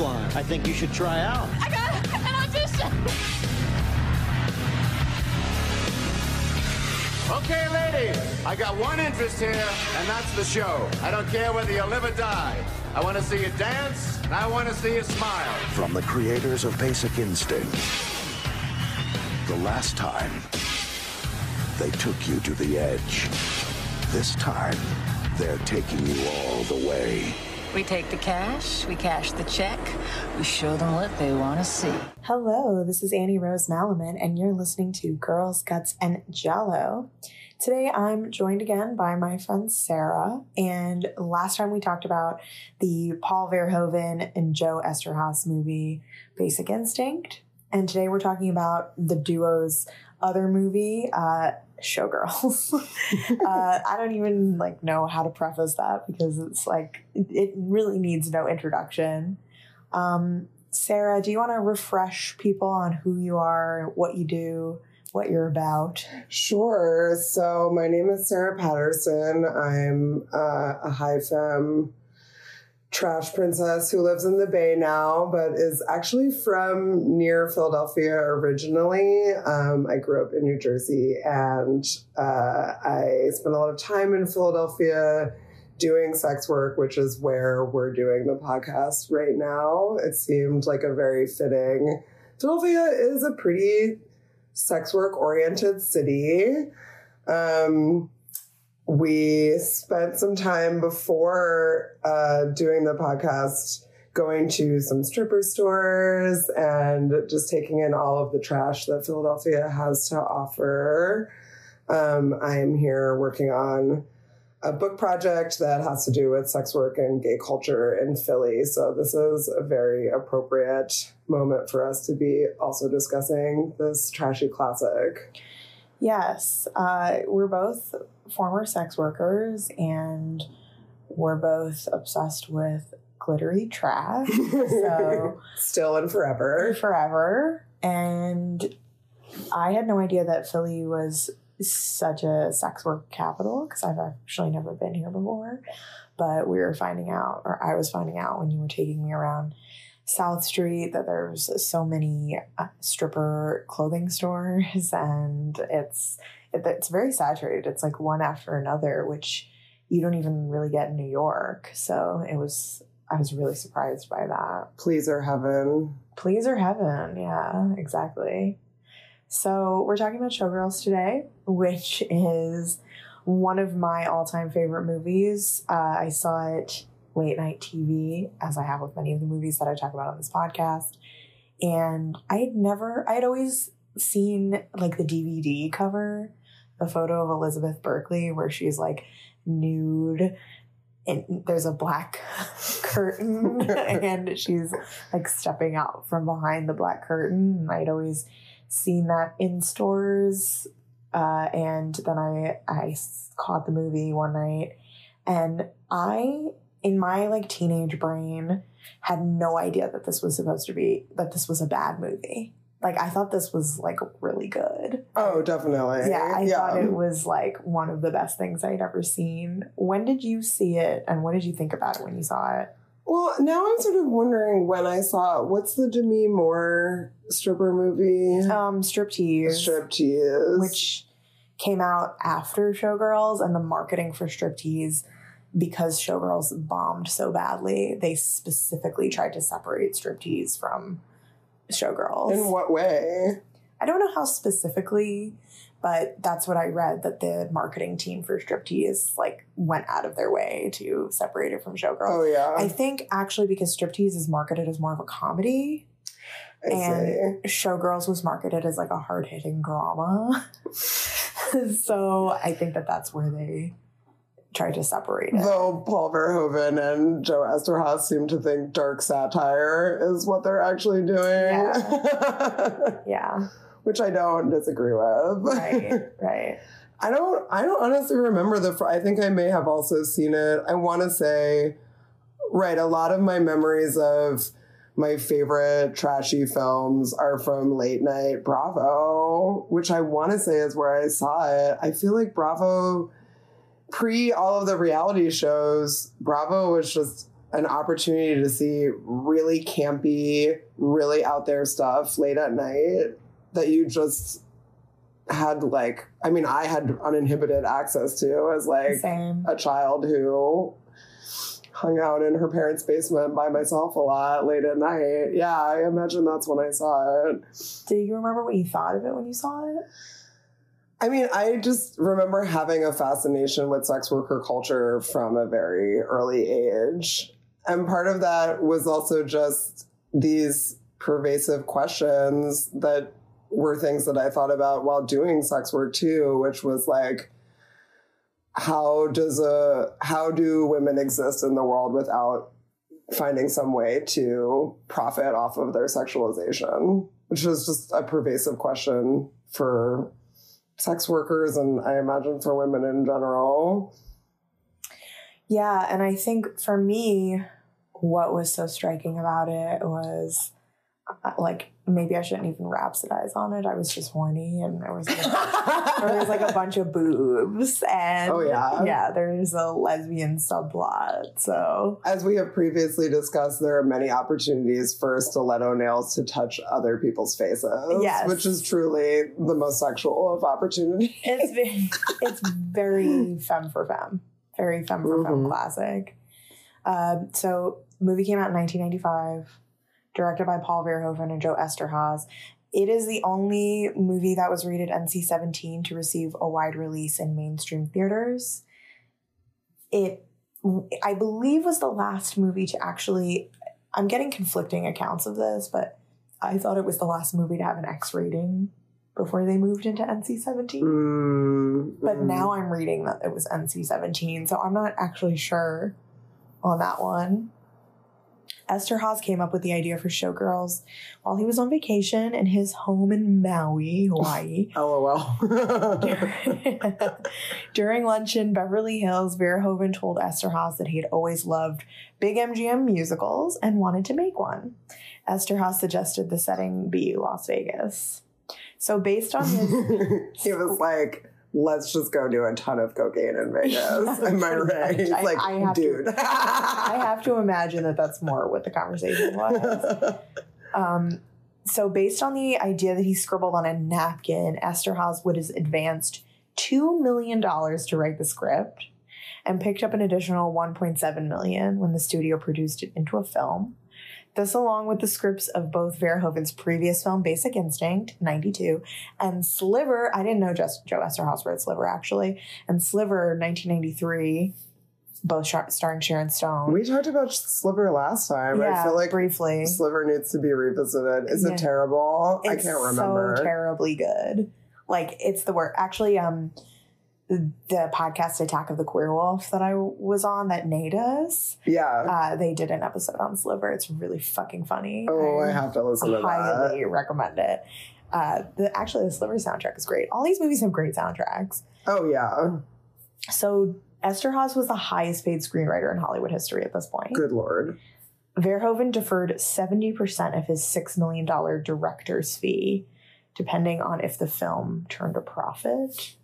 In the chorus line. I think you should try out. I got an audition. Okay, ladies. I got one interest here, and that's the show. I don't care whether you live or die. I want to see you dance, and I want to see you smile. From the creators of Basic Instinct. The last time, they took you to the edge. This time, they're taking you all the way. We take the cash, we cash the check, we show them what they want to see. Hello, this is Annie Rose Malaman, and you're listening to Girls, Guts, and Jello. Today I'm joined again by my friend Sarah, and last time we talked about the Paul Verhoeven and Joe Eszterhas movie Basic Instinct, and today we're talking about the duo's other movie, uh, Showgirls. uh, I don't even like know how to preface that because it's like it, really needs no introduction. Um, Sarah, do you want to refresh people on who you are, what you do, what you're about? Sure. So my name is Sarah Patterson. I'm uh, a high femme trash princess who lives in the Bay now, but is actually from near Philadelphia originally. Um, I grew up in New Jersey and uh, I spent a lot of time in Philadelphia doing sex work, which is where we're doing the podcast right now. It seemed like a very fitting. Philadelphia is a pretty sex work oriented city. Um, we spent some time before uh, doing the podcast going to some stripper stores and just taking in all of the trash that Philadelphia has to offer. Um, I am here working on a book project that has to do with sex work and gay culture in Philly. So this is a very appropriate moment for us to be also discussing this trashy classic. Yes, uh, we're both former sex workers and we're both obsessed with glittery trash. So Still and forever. forever. And I had no idea that Philly was such a sex work capital because I've actually never been here before. But we were finding out, or I was finding out when you were taking me around South Street that there's so many uh, stripper clothing stores, and it's it, it's very saturated. It's like one after another, which you don't even really get in New York. So it was I was really surprised by that. Please or heaven. Please or heaven, yeah, exactly. So we're talking about Showgirls today, which is one of my all-time favorite movies. Uh, I saw it late night TV, as I have with many of the movies that I talk about on this podcast. And I had never, I had always seen like the DVD cover, the photo of Elizabeth Berkley, where she's like nude and there's a black curtain and she's like stepping out from behind the black curtain. And I'd always seen that in stores. Uh, and then I, I caught the movie one night and I, in my like teenage brain, had no idea that this was supposed to be, that this was a bad movie. Like I thought this was like really good. Oh, definitely. Yeah, I thought it was like one of the best things I'd ever seen. When did you see it and what did you think about it when you saw it? Well, now I'm sort of wondering when I saw what's the Demi Moore stripper movie? Um, Striptease, Striptease. which came out after Showgirls and the marketing for Striptease because Showgirls bombed so badly, they specifically tried to separate Striptease from Showgirls. in what way? I don't know how specifically, but that's what I read that the marketing team for Striptease like went out of their way to separate it from Showgirls. Oh yeah. I think actually because Striptease is marketed as more of a comedy I see. and Showgirls was marketed as like a hard hitting drama. so I think that that's where they tried to separate it. Though Paul Verhoeven and Joe Eszterhas seem to think dark satire is what they're actually doing. yeah, Which I don't disagree with. right, right. I don't I don't honestly remember the fr- I think I may have also seen it. I want to say right, a lot of my memories of my favorite trashy films are from late night Bravo, which I want to say is where I saw it. I feel like Bravo pre all of the reality shows, Bravo was just an opportunity to see really campy, really out there stuff late at night that you just had like I mean I had uninhibited access to as like Same. a child who hung out in her parents' basement by myself a lot late at night. Yeah, I imagine that's when I saw it. Do you remember what you thought of it when you saw it? I mean, I just remember having a fascination with sex worker culture from a very early age. And part of that was also just these pervasive questions that were things that I thought about while doing sex work too, which was like, how does a how do women exist in the world without finding some way to profit off of their sexualization? Which is just a pervasive question for sex workers and I imagine for women in general. Yeah, and I think for me, what was so striking about it was uh, like maybe I shouldn't even rhapsodize on it. I was just horny, and there was like, there was like a bunch of boobs, and Oh, yeah? yeah, there's a lesbian subplot. So As we have previously discussed, there are many opportunities for stiletto nails to touch other people's faces. Yes. Which is truly the most sexual of opportunities. it's very, it's very femme for femme, very femme for femme Mhm. classic. Um, so movie came out in 1995, directed by Paul Verhoeven and Joe Eszterhas. It is the only movie that was rated NC-17 to receive a wide release in mainstream theaters. It, I believe, was the last movie to actually. I'm getting conflicting accounts of this, but I thought it was the last movie to have an X rating before they moved into NC-17 Mm, but mm. now I'm reading that it was NC 17, so I'm not actually sure on that one. Eszterhas came up with the idea for Showgirls while he was on vacation in his home in Maui, Hawaii. LOL. During lunch in Beverly Hills, Verhoeven told Eszterhas that he had always loved big MGM musicals and wanted to make one. Eszterhas suggested the setting be Las Vegas. So, based on his he was like, let's just go do a ton of cocaine in Vegas. Am I right? He's I- like, I have to- dude. I have to imagine that that's more what the conversation was. Um, so, based on the idea that he scribbled on a napkin, Esther would have advanced $2 million to write the script and picked up an additional 1.7 million when the studio produced it into a film. This, along with the scripts of both Verhoeven's previous film, Basic Instinct, 92, and Sliver, I didn't know just Joe Esterhaus wrote Sliver actually, and Sliver, 1993, both starring Sharon Stone. we talked about Sliver last time. I feel like briefly. Sliver needs to be revisited. Is Yeah. it terrible? I can't remember. So terribly good. Like it's the work. Actually, um, the, podcast Attack of the Queer Wolf that I was on that Nay does, yeah. uh, they did an episode on Sliver. It's really fucking funny. oh, I have to listen to that. highly recommend it. Uh, the actually the Sliver soundtrack is great. All these movies have great soundtracks. Oh yeah. So Eszterhas was the highest paid screenwriter in Hollywood history at this point. Good lord. Verhoeven deferred 70% of his $6 million director's fee, depending on if the film turned a profit.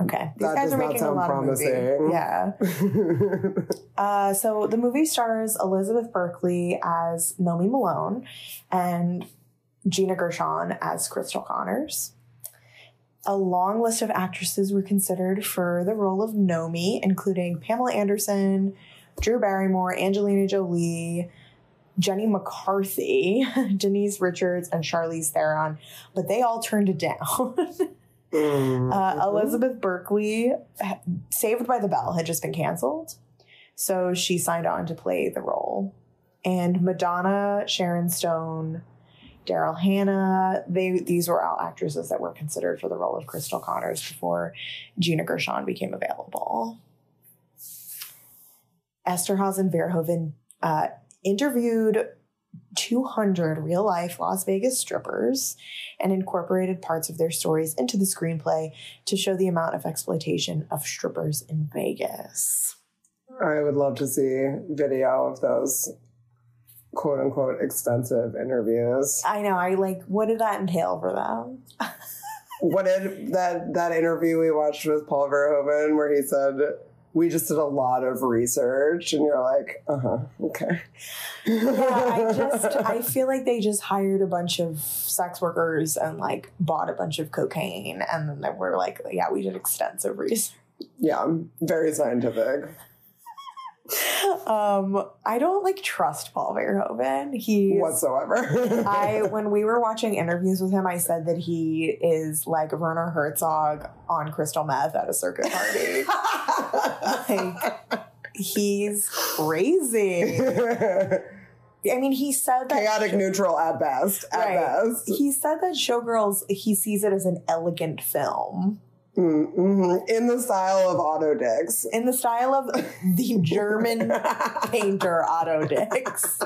Okay. These That guys are making a lot of promising. movie. Yeah. Uh, so the movie stars Elizabeth Berkley as Nomi Malone and Gina Gershon as Crystal Connors. A long list of actresses were considered for the role of Nomi, including Pamela Anderson, Drew Barrymore, Angelina Jolie, Jenny McCarthy, Denise Richards, and Charlize Theron, but they all turned it down. Mm. Uh, Elizabeth Berkley, Saved by the Bell, had just been canceled. So she signed on to play the role. And Madonna, Sharon Stone, Daryl Hannah, they these were all actresses that were considered for the role of Crystal Connors before Gina Gershon became available. Eszterhas Verhoeven uh, interviewed 200 real life Las Vegas strippers and incorporated parts of their stories into the screenplay to show the amount of exploitation of strippers in Vegas. I would love to see video of those quote unquote extensive interviews. I know, I like, what did that entail for them? What did that that interview we watched with Paul Verhoeven where he said we just did a lot of research and you're like, uh-huh, okay. yeah, I just, I feel like they just hired a bunch of sex workers and like bought a bunch of cocaine. And then they were like, yeah, we did extensive research. yeah, very scientific. Um, I don't like trust Paul Verhoeven. He Whatsoever. I when we were watching interviews with him, I said that he is like Werner Herzog on crystal meth at a circuit party. like he's crazy. I mean, he said that Chaotic neutral at best. At Right. best. he said that Showgirls he sees it as an elegant film Mm-hmm. In the style of Otto Dix. in the style of the German painter Otto Dix.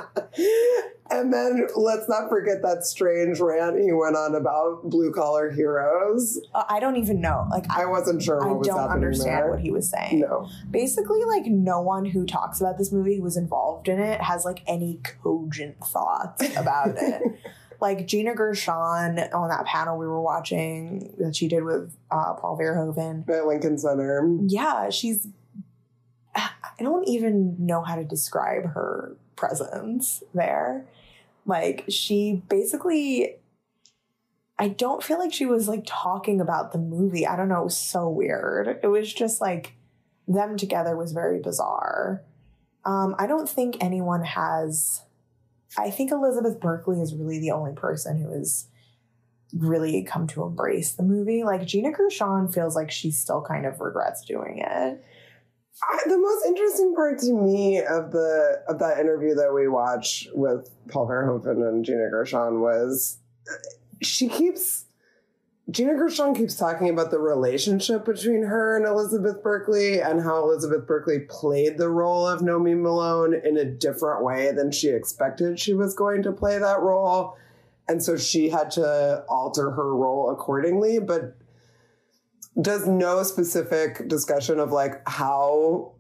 And then let's not forget that strange rant he went on about blue collar heroes. Uh, I don't even know. Like I I, wasn't sure what I don't understand there. what he was saying. No. basically like no one who talks about this movie who was involved in it has like any cogent thoughts about it like gina gershon on that panel we were watching that she did with uh, paul verhoeven. At Lincoln Center. yeah she's i don't even know how to describe her presence there. Like she basically i don't feel like she was like talking about the movie. I don't know it was so weird. It was just like them together was very bizarre. Um, i don't think anyone has i think elizabeth berkley is really the only person who has really come to embrace the movie. Like gina gershon feels like she still kind of regrets doing it. I, the most interesting part to me of the of that interview that we watched with Paul Verhoeven and Gina Gershon was she keeps Gina Gershon keeps talking about the relationship between her and Elizabeth Berkley and how Elizabeth Berkley played the role of Nomi Malone in a different way than she expected she was going to play that role. And so she had to alter her role accordingly, but does no specific discussion of like how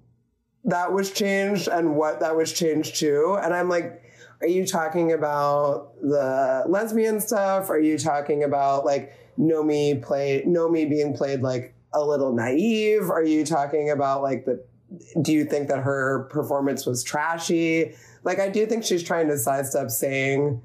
that was changed and what that was changed to. And I'm like, are you talking about the lesbian stuff? Are you talking about like Nomi play Nomi being played like a little naive? Are you talking about like the do you think that her performance was trashy? Like I do think she's trying to sidestep saying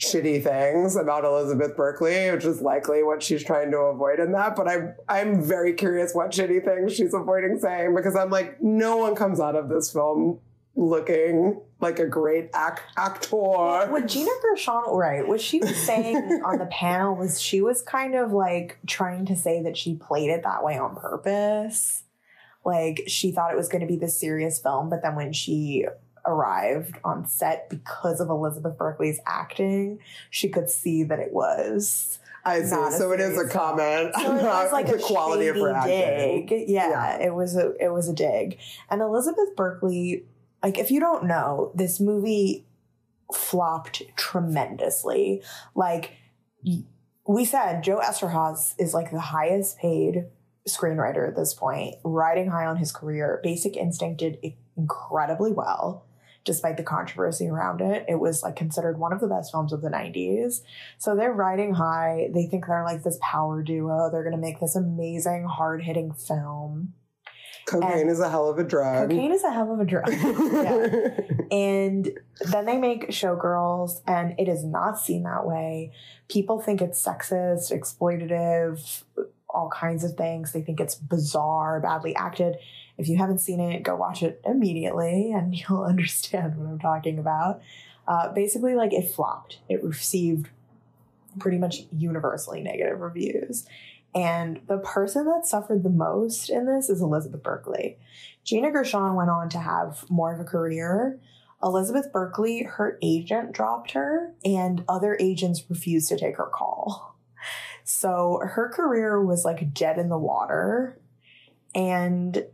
shitty things about Elizabeth Berkley, which is likely what she's trying to avoid in that. But I'm I'm very curious what shitty things she's avoiding saying because I'm like, no one comes out of this film looking like a great act actor. what Gina Gershon, right? What she was saying on the panel was she was kind of like trying to say that she played it that way on purpose. Like she thought it was going to be this serious film, but then when she arrived on set because of Elizabeth Berkley's acting, she could see that it was. I see. So it is a comment So it about was like the a quality of her acting. dig. Yeah, Yeah. it was a it was a dig. And Elizabeth Berkley, like if you don't know, this movie flopped tremendously. Like we said, Joe Eszterhas is like the highest paid screenwriter at this point, riding high on his career. Basic Instinct did incredibly well. Despite the controversy around it, it was like considered one of the best films of the 90s. So they're riding high. They think they're like this power duo. They're going to make this amazing, hard hitting film. Cocaine And- is a hell of a drug. Cocaine is a hell of a drug. yeah. And then they make Showgirls, and it is not seen that way. People think it's sexist, exploitative, all kinds of things. They think it's bizarre, badly acted. If you haven't seen it, go watch it immediately and you'll understand what I'm talking about. Uh, basically, like it flopped. It received pretty much universally negative reviews. And the person that suffered the most in this is Elizabeth Berkley. Gina Gershon went on to have more of a career. Elizabeth Berkley, her agent dropped her, and other agents refused to take her call. So her career was like dead in the water. And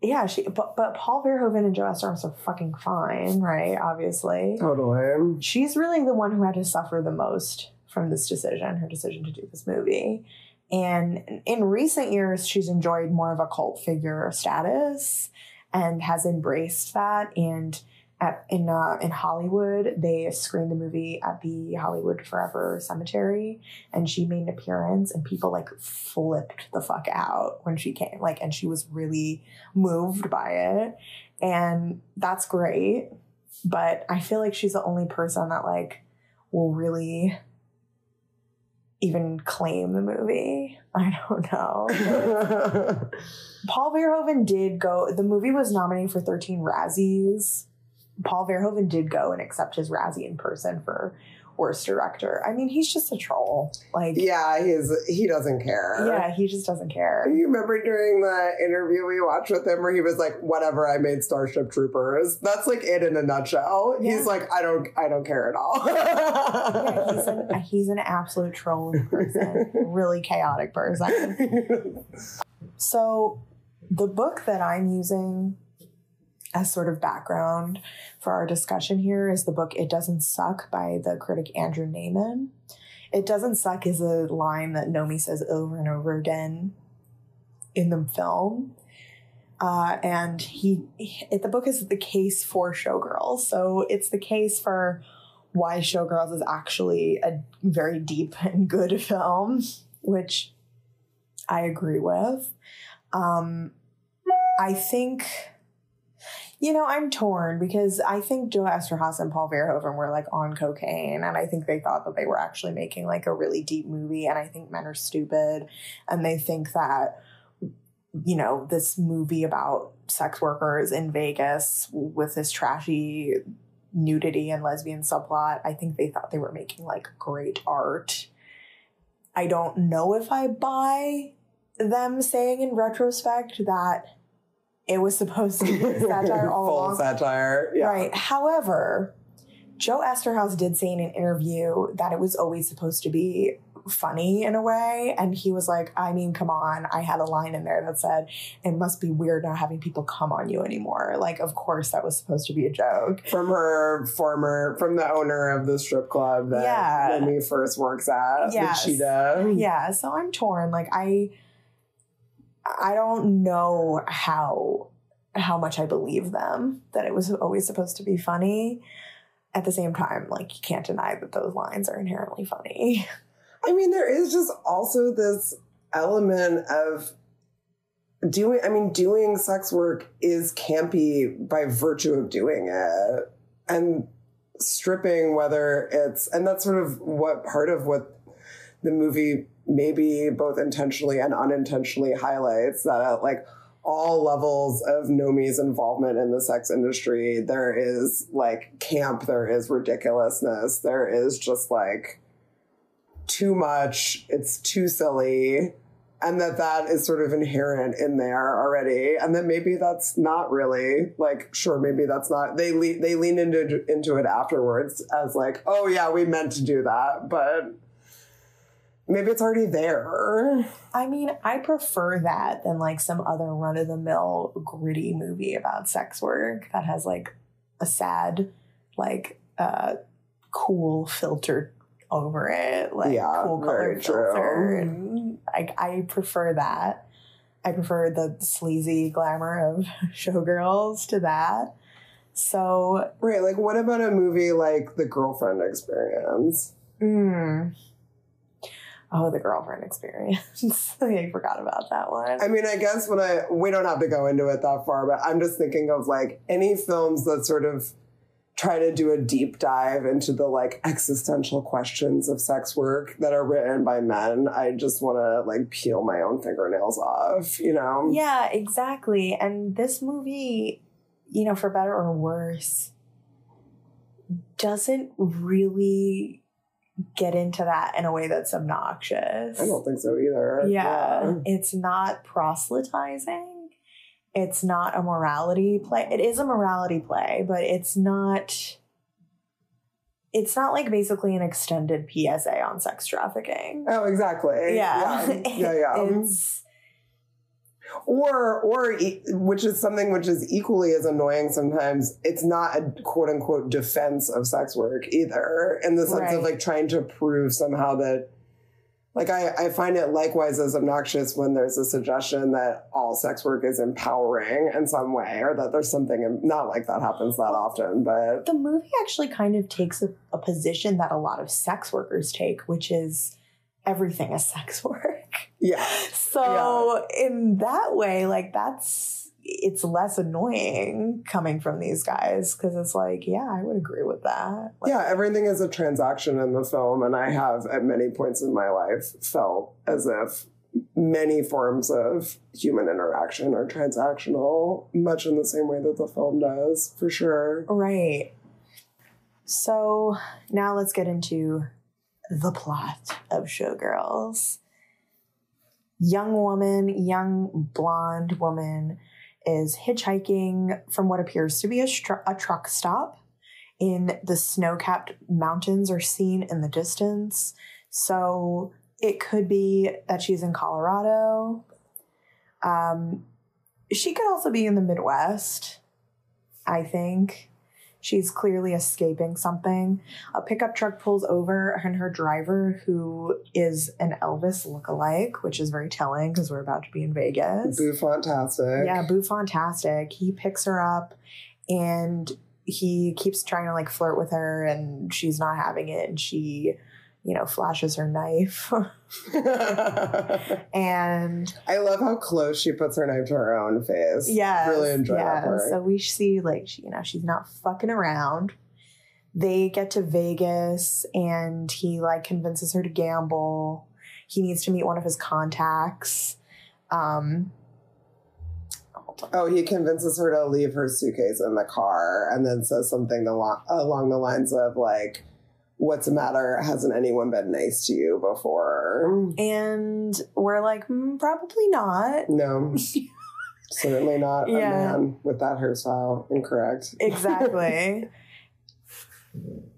yeah, she but but Paul Verhoeven and Joe Eszterhas are fucking fine, right? Obviously. Totally. She's really the one who had to suffer the most from this decision, her decision to do this movie. And in recent years, she's enjoyed more of a cult figure status and has embraced that. And at, in uh, in Hollywood, they screened the movie at the Hollywood Forever Cemetery, and she made an appearance, and people like flipped the fuck out when she came, like, and she was really moved by it, and that's great. But I feel like she's the only person that like will really even claim the movie. I don't know. Paul Verhoeven did go. The movie was nominated for 13 Razzies. Paul Verhoeven did go and accept his Razzie in person for worst director. I mean, he's just a troll. Like, yeah, he's he doesn't care. yeah, he just doesn't care. You remember during the interview we watched with him where he was like, "Whatever, I made Starship Troopers." That's like it in a nutshell. Yeah. He's like, "I don't, I don't care at all." Yeah, he's an, he's an absolute troll person, really chaotic person. So, the book that I'm using as sort of background for our discussion here is the book It Doesn't Suck by the critic Andrew Nayman. It Doesn't Suck is a line that Nomi says over and over again in the film. Uh, and he, it, the book is the case for Showgirls. So it's the case for why Showgirls is actually a very deep and good film, which I agree with. Um, I think, you know, I'm torn because I think Joe Eszterhas and Paul Verhoeven were like on cocaine, and I think they thought that they were actually making like a really deep movie. And I think men are stupid, and they think that you know this movie about sex workers in Vegas with this trashy nudity and lesbian subplot. I think they thought they were making like great art. I don't know if I buy them saying in retrospect that it was supposed to be satire all Full along. satire. Yeah. Right. However, Joe Eszterhas did say in an interview that it was always supposed to be funny in a way. And he was like, I mean, come on. I had a line in there that said, it must be weird not having people come on you anymore. Like, of course, that was supposed to be a joke. From her former, from the owner of the strip club that Yeah. Remy first works at, Yes. the Cheetah. Yeah. So I'm torn. Like, I, I don't know how, how much I believe them that it was always supposed to be funny. At the same time, like, you can't deny that those lines are inherently funny. I mean, there is just also this element of doing, I mean, doing sex work is campy by virtue of doing it. And stripping, whether it's, and that's sort of what part of what the movie maybe both intentionally and unintentionally highlights that at like all levels of Nomi's involvement in the sex industry, there is like camp, there is ridiculousness, there is just like, too much, it's too silly, and that that is sort of inherent in there already, and then maybe that's not really like sure, maybe that's not they le- they lean into into it afterwards as like oh yeah, we meant to do that, but maybe it's already there. I mean, I prefer that than like some other run of the mill gritty movie about sex work that has like a sad, like uh cool filter over it, like Yeah, cool color filter. And I I prefer that. I prefer the sleazy glamour of showgirls to that. So Right, like what about a movie like The Girlfriend Experience? mm, Oh, the girlfriend experience. I forgot about that one. I mean, I guess when I we don't have to go into it that far, but I'm just thinking of like any films that sort of try to do a deep dive into the like existential questions of sex work that are written by men. I just want to like peel my own fingernails off, you know? Yeah, exactly. And this movie, you know, for better or worse, doesn't really get into that in a way that's obnoxious. I don't think so either. yeah, it's not proselytizing. It's not a morality play. It is a morality play, but it's not. It's not like basically an extended PSA on sex trafficking. Oh, exactly. Yeah, Yeah. Yeah. yeah. it's mm-hmm. Or or which is something which is equally as annoying sometimes it's not a quote unquote defense of sex work either in the sense Right. of like trying to prove somehow that like I, I find it likewise as obnoxious when there's a suggestion that all sex work is empowering in some way or that there's something not like that happens that often but the movie actually kind of takes a, a position that a lot of sex workers take, which is everything is sex work. Yeah So in that way, like that's it's less annoying coming from these guys because it's like, yeah, I would agree with that. Like, yeah everything is a transaction in the film and i have at many points in my life felt as if many forms of human interaction are transactional much in the same way that the film does for sure Right. So now let's get into the plot of Showgirls. Young woman, young blonde woman is hitchhiking from what appears to be a, a truck stop. In the snow capped mountains are seen in the distance. So it could be that she's in Colorado. Um, she could also be in the Midwest, I think. She's clearly escaping something. A pickup truck pulls over, and her driver, who is an Elvis lookalike, which is very telling because we're about to be in Vegas. boo fantastic Yeah, Boo Fantastic. He picks her up and he keeps trying to like flirt with her, and she's not having it. And she, you know, flashes her knife. and i love how close she puts her knife to her own face yeah, really enjoy that part So we see like she, you know, she's not fucking around. They get to Vegas and he like convinces her to gamble. He needs to meet one of his contacts. Um. Oh, he convinces her to leave her suitcase in the car and then says something along the lines of, like, What's the matter? Hasn't anyone been nice to you before? And we're like, "Hmm, probably not. No. Certainly not a Yeah. man with that hairstyle. Incorrect. Exactly.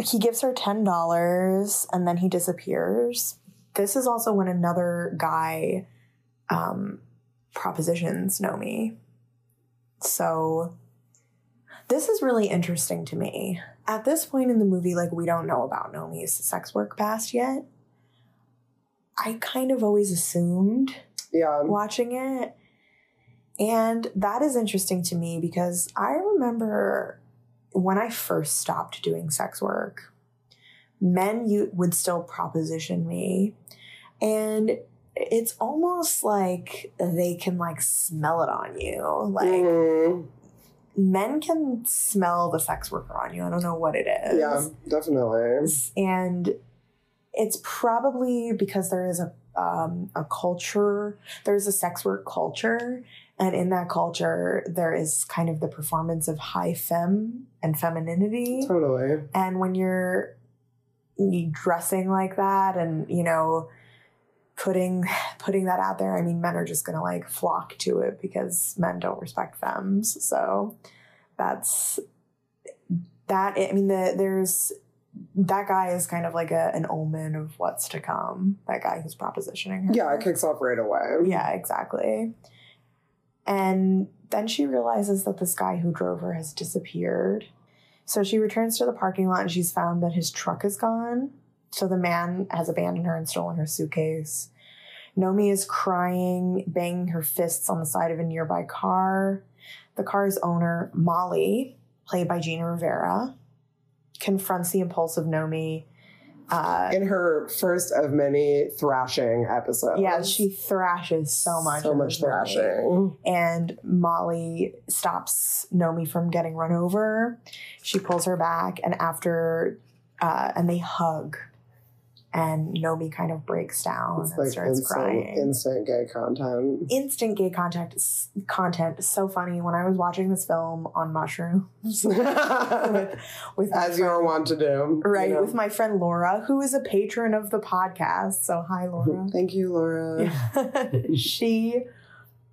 he gives her $10 and then he disappears. This is also when another guy um, propositions Nomi. So this is really interesting to me. At this point in the movie, like we don't know about Nomi's sex work past yet. I kind of always assumed Yeah. watching it. And that is interesting to me because I remember when I first stopped doing sex work, men you would still proposition me. And it's almost like they can like smell it on you. Like Mhm. Men can smell the sex worker on you. I don't know what it is Yeah, definitely. and it's probably because there is a um, a culture there's a sex work culture and in that culture there is kind of the performance of high femme and femininity Totally. and when you're dressing like that and you know putting putting that out there i mean men are just gonna like flock to it because men don't respect femmes so that's that i mean the, there's that guy is kind of like a, an omen of what's to come that guy who's propositioning her Yeah, it kicks off right away. yeah, exactly. And then she realizes that this guy who drove her has disappeared. So she returns to the parking lot and she's found that his truck is gone. So the man has abandoned her and stolen her suitcase. Nomi is crying, banging her fists on the side of a nearby car. The car's owner, Molly, played by Gina Ravera, confronts the impulsive Nomi. Uh, In her first of many thrashing episodes. yeah, she thrashes so much. So much thrashing. and Molly stops Nomi from getting run over. She pulls her back, and after, uh, and they hug. And Nomi kind of breaks down It's and like starts instant, crying. instant gay content. Instant gay contact content so funny. When I was watching this film on mushrooms with, with As you are wont to do. right you know. with my friend Laura, who is a patron of the podcast. So hi, Laura. Thank you, Laura. she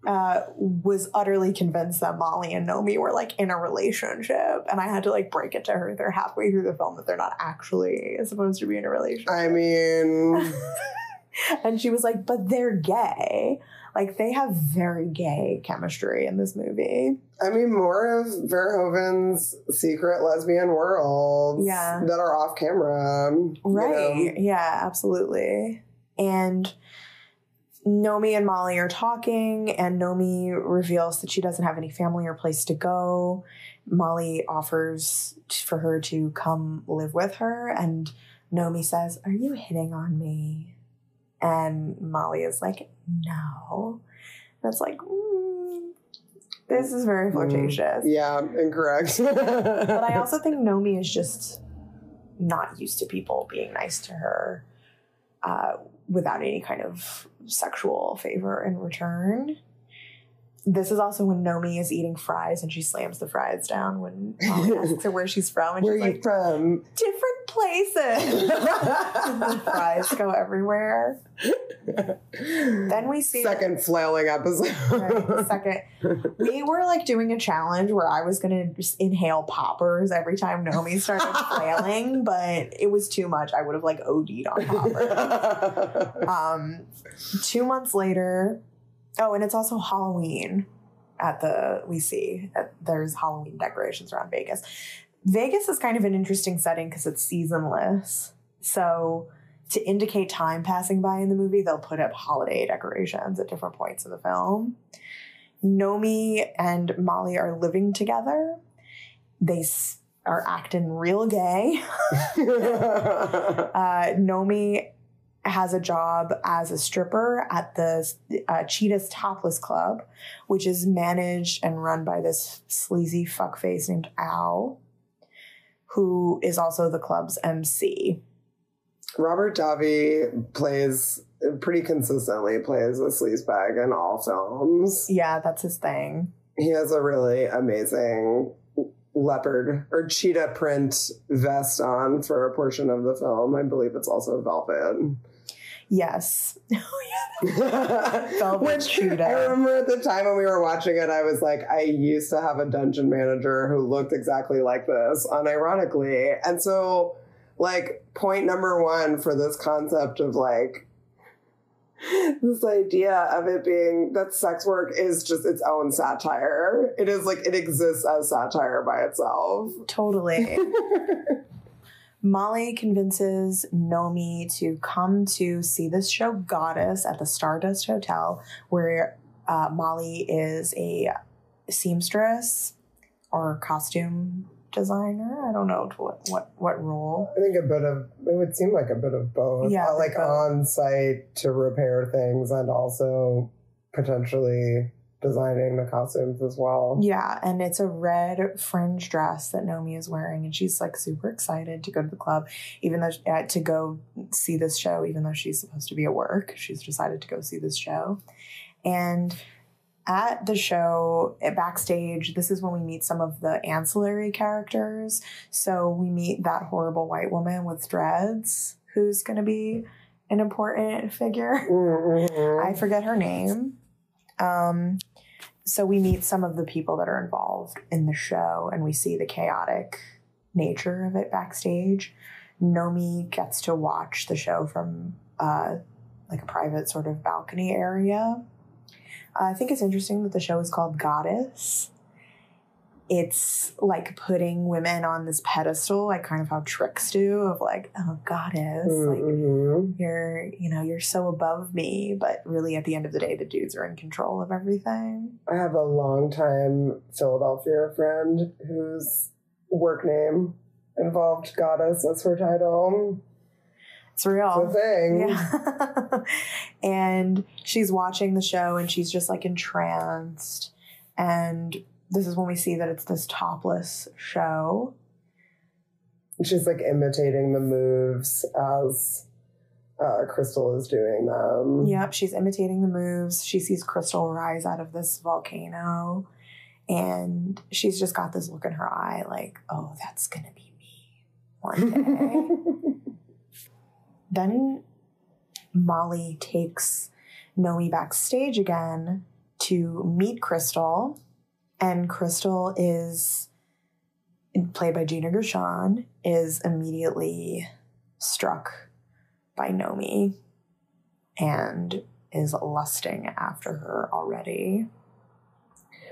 uh, was utterly convinced that Molly and Nomi were like in a relationship, and I had to like break it to her. They're halfway through the film that they're not actually supposed to be in a relationship. I mean, and she was like, "But they're gay." Like they have very gay chemistry in this movie. I mean, more of Verhoeven's secret lesbian worlds Yeah. that are off camera. you Right. know? Yeah, absolutely. And Nomi and Molly are talking, and Nomi reveals that she doesn't have any family or place to go. Molly offers for her to come live with her, and Nomi says, Are you hitting on me? And Molly is like, No. That's like, mm, this is very flirtatious. Yeah, incorrect. But I also think Nomi is just not used to people being nice to her uh, without any kind of sexual favor in return. This is also when Nomi is eating fries and she slams the fries down when Molly asks her where she's from. And Where are she's you from? different places. the fries go everywhere. Then we see Second flailing episode. Right, second. We were like doing a challenge where I was gonna just inhale poppers every time Naomi started flailing, but it was too much. I would have like OD'd on poppers. um, two months later, oh, and it's also Halloween at the we see that there's Halloween decorations around Vegas. Vegas is kind of an interesting setting because it's seasonless. So to indicate time passing by in the movie, they'll put up holiday decorations at different points in the film. Nomi and Molly are living together. They are acting real gay. Uh, Nomi has a job as a stripper at the uh, Cheetah's Topless Club, which is managed and run by this sleazy fuckface named Al, who is also the club's MC. Robert Davi plays pretty consistently plays a sleazebag in all films. Yeah, that's his thing. He has a really amazing leopard or cheetah print vest on for a portion of the film. I believe it's also velvet. Yes. Oh, Velvet Which. I remember at the time when we were watching it, I was like, I used to have a dungeon manager who looked exactly like this, unironically. And so, like, point number one for this concept of like this idea of it being that sex work is just its own satire. It is like it exists as satire by itself. Totally. Molly convinces Nomi to come to see this show Goddess at the Stardust Hotel, where uh, Molly is a seamstress or costume designer. I don't know what what what role. I think a bit of it would seem like a bit of both. Yeah, like both. on site to repair things and also potentially designing the costumes as well. Yeah, and it's a red fringe dress that Nomi is wearing, and she's like super excited to go to the club, even though uh, to go see this show, even though she's supposed to be at work. She's decided to go see this show, and at the show at backstage this is when we meet some of the ancillary characters so we meet that horrible white woman with dreads who's going to be an important figure Mhm. I forget her name. Um, so we meet some of the people that are involved in the show and we see the chaotic nature of it backstage. Nomi gets to watch the show from uh, like a private sort of balcony area. I think it's interesting that the show is called Goddess. It's like putting women on this pedestal, like kind of how tricks do, of like, oh, goddess. Like, Mhm. you're you know you're so above me but really at the end of the day the dudes are in control of everything I have a longtime Philadelphia friend whose work name involved goddess as her title. it's real It's a thing. yeah and she's watching the show and she's just like entranced and this is when we see that it's this topless show She's like imitating the moves as uh, Crystal is doing them. Yep, she's imitating the moves. She sees Crystal rise out of this volcano, and she's just got this look in her eye like, oh, that's gonna be me one day. then Molly takes Nomi backstage again to meet Crystal, and Crystal is played by Gina Gershon, is immediately struck by Nomi and is lusting after her already.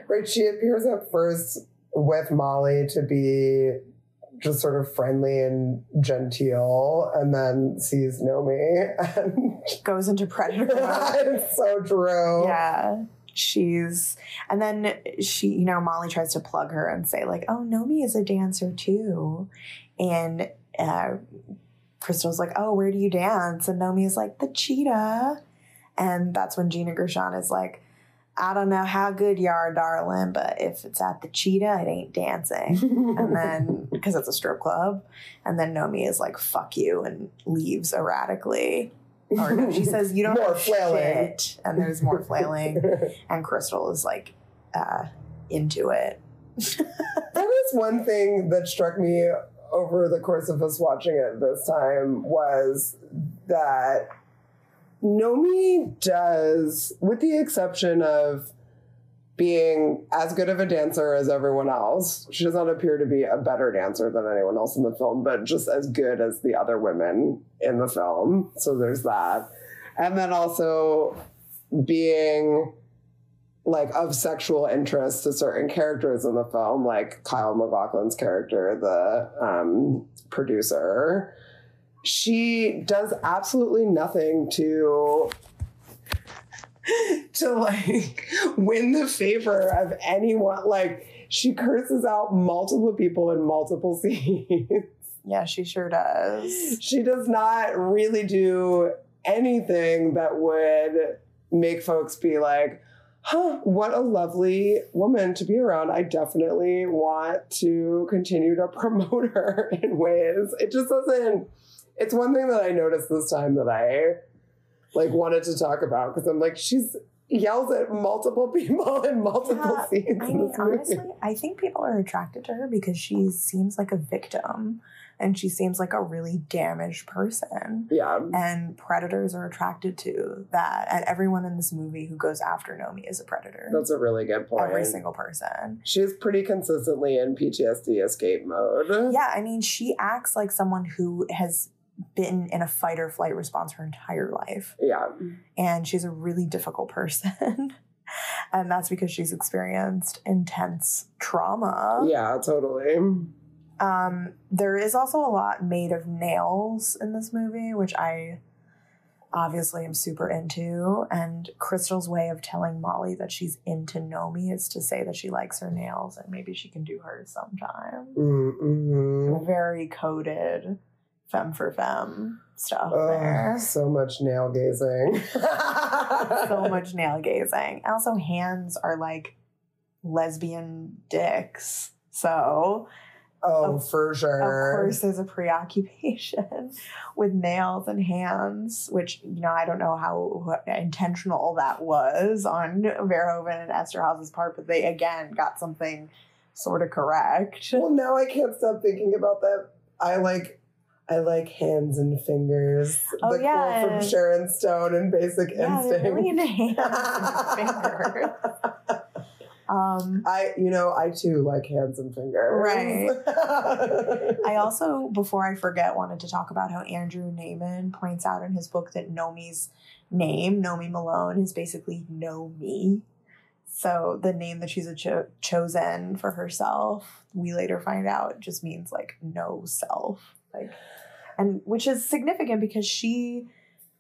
Right, she appears at first with Molly to be just sort of friendly and genteel, and then sees Nomi and Goes into predator mode. it's so true. Yeah. She's, and then she, you know, Molly tries to plug her and say, like, oh, Nomi is a dancer too. And uh, Crystal's like, oh, where do you dance? And Nomi is like, the cheetah. And that's when Gina Gershon is like, I don't know how good you are, darling, but if it's at the cheetah, it ain't dancing. and then, because it's a strip club. And then Nomi is like, fuck you, and leaves erratically. Or no, she says, you don't More know flailing. shit. And there's more flailing. And Crystal is like, uh, into it. That is one thing that struck me over the course of us watching it this time was that Nomi does, with the exception of being as good of a dancer as everyone else, she does not appear to be a better dancer than anyone else in the film, but just as good as the other women in the film. So there's that. And then also being like of sexual interest to certain characters in the film, like Kyle MacLachlan's character, the um, producer. She does absolutely nothing to to like win the favor of anyone. Like she curses out multiple people in multiple scenes. Yeah, she sure does. she does not really do anything that would make folks be like, huh, what a lovely woman to be around. I definitely want to continue to promote her in ways. It just doesn't, it's one thing that I noticed this time that I like wanted to talk about because I'm like, she's yells at multiple people in multiple Yeah, scenes I mean, honestly, I think people are attracted to her because she seems like a victim and she seems like a really damaged person. yeah. And predators are attracted to that. And everyone in this movie who goes after Nomi is a predator. That's a really good point. Every single person. She's pretty consistently in PTSD escape mode. Yeah, I mean, she acts like someone who has been in a fight or flight response her entire life. Yeah. And she's a really difficult person. and that's because she's experienced intense trauma. Yeah, totally. Um, there is also a lot made of nails in this movie, which I obviously am super into. And Crystal's way of telling Molly that she's into Nomi is to say that she likes her nails and maybe she can do hers sometime. Mm-hmm. Very coded femme for femme stuff Oh, there. so much nail gazing. so much nail gazing. Also, hands are like lesbian dicks. So Oh, Of- for sure. Of course, there's a preoccupation with nails and hands, which you know I don't know how intentional that was on Verhoeven and Eszterhas's part, but they again got something sort of correct. Well, now I can't stop thinking about that. I like, I like hands and fingers. Oh, the yeah. quote from Sharon Stone in Basic yeah, Instinct. really into hands and fingers. Um, I, you know, I too like hands and fingers. Right. I also, before I forget, wanted to talk about how Andrew Nayman points out in his book that Nomi's name, Nomi Malone, is basically Know Me. So the name that she's a cho- chosen for herself, we later find out, just means like no self, like, and which is significant because she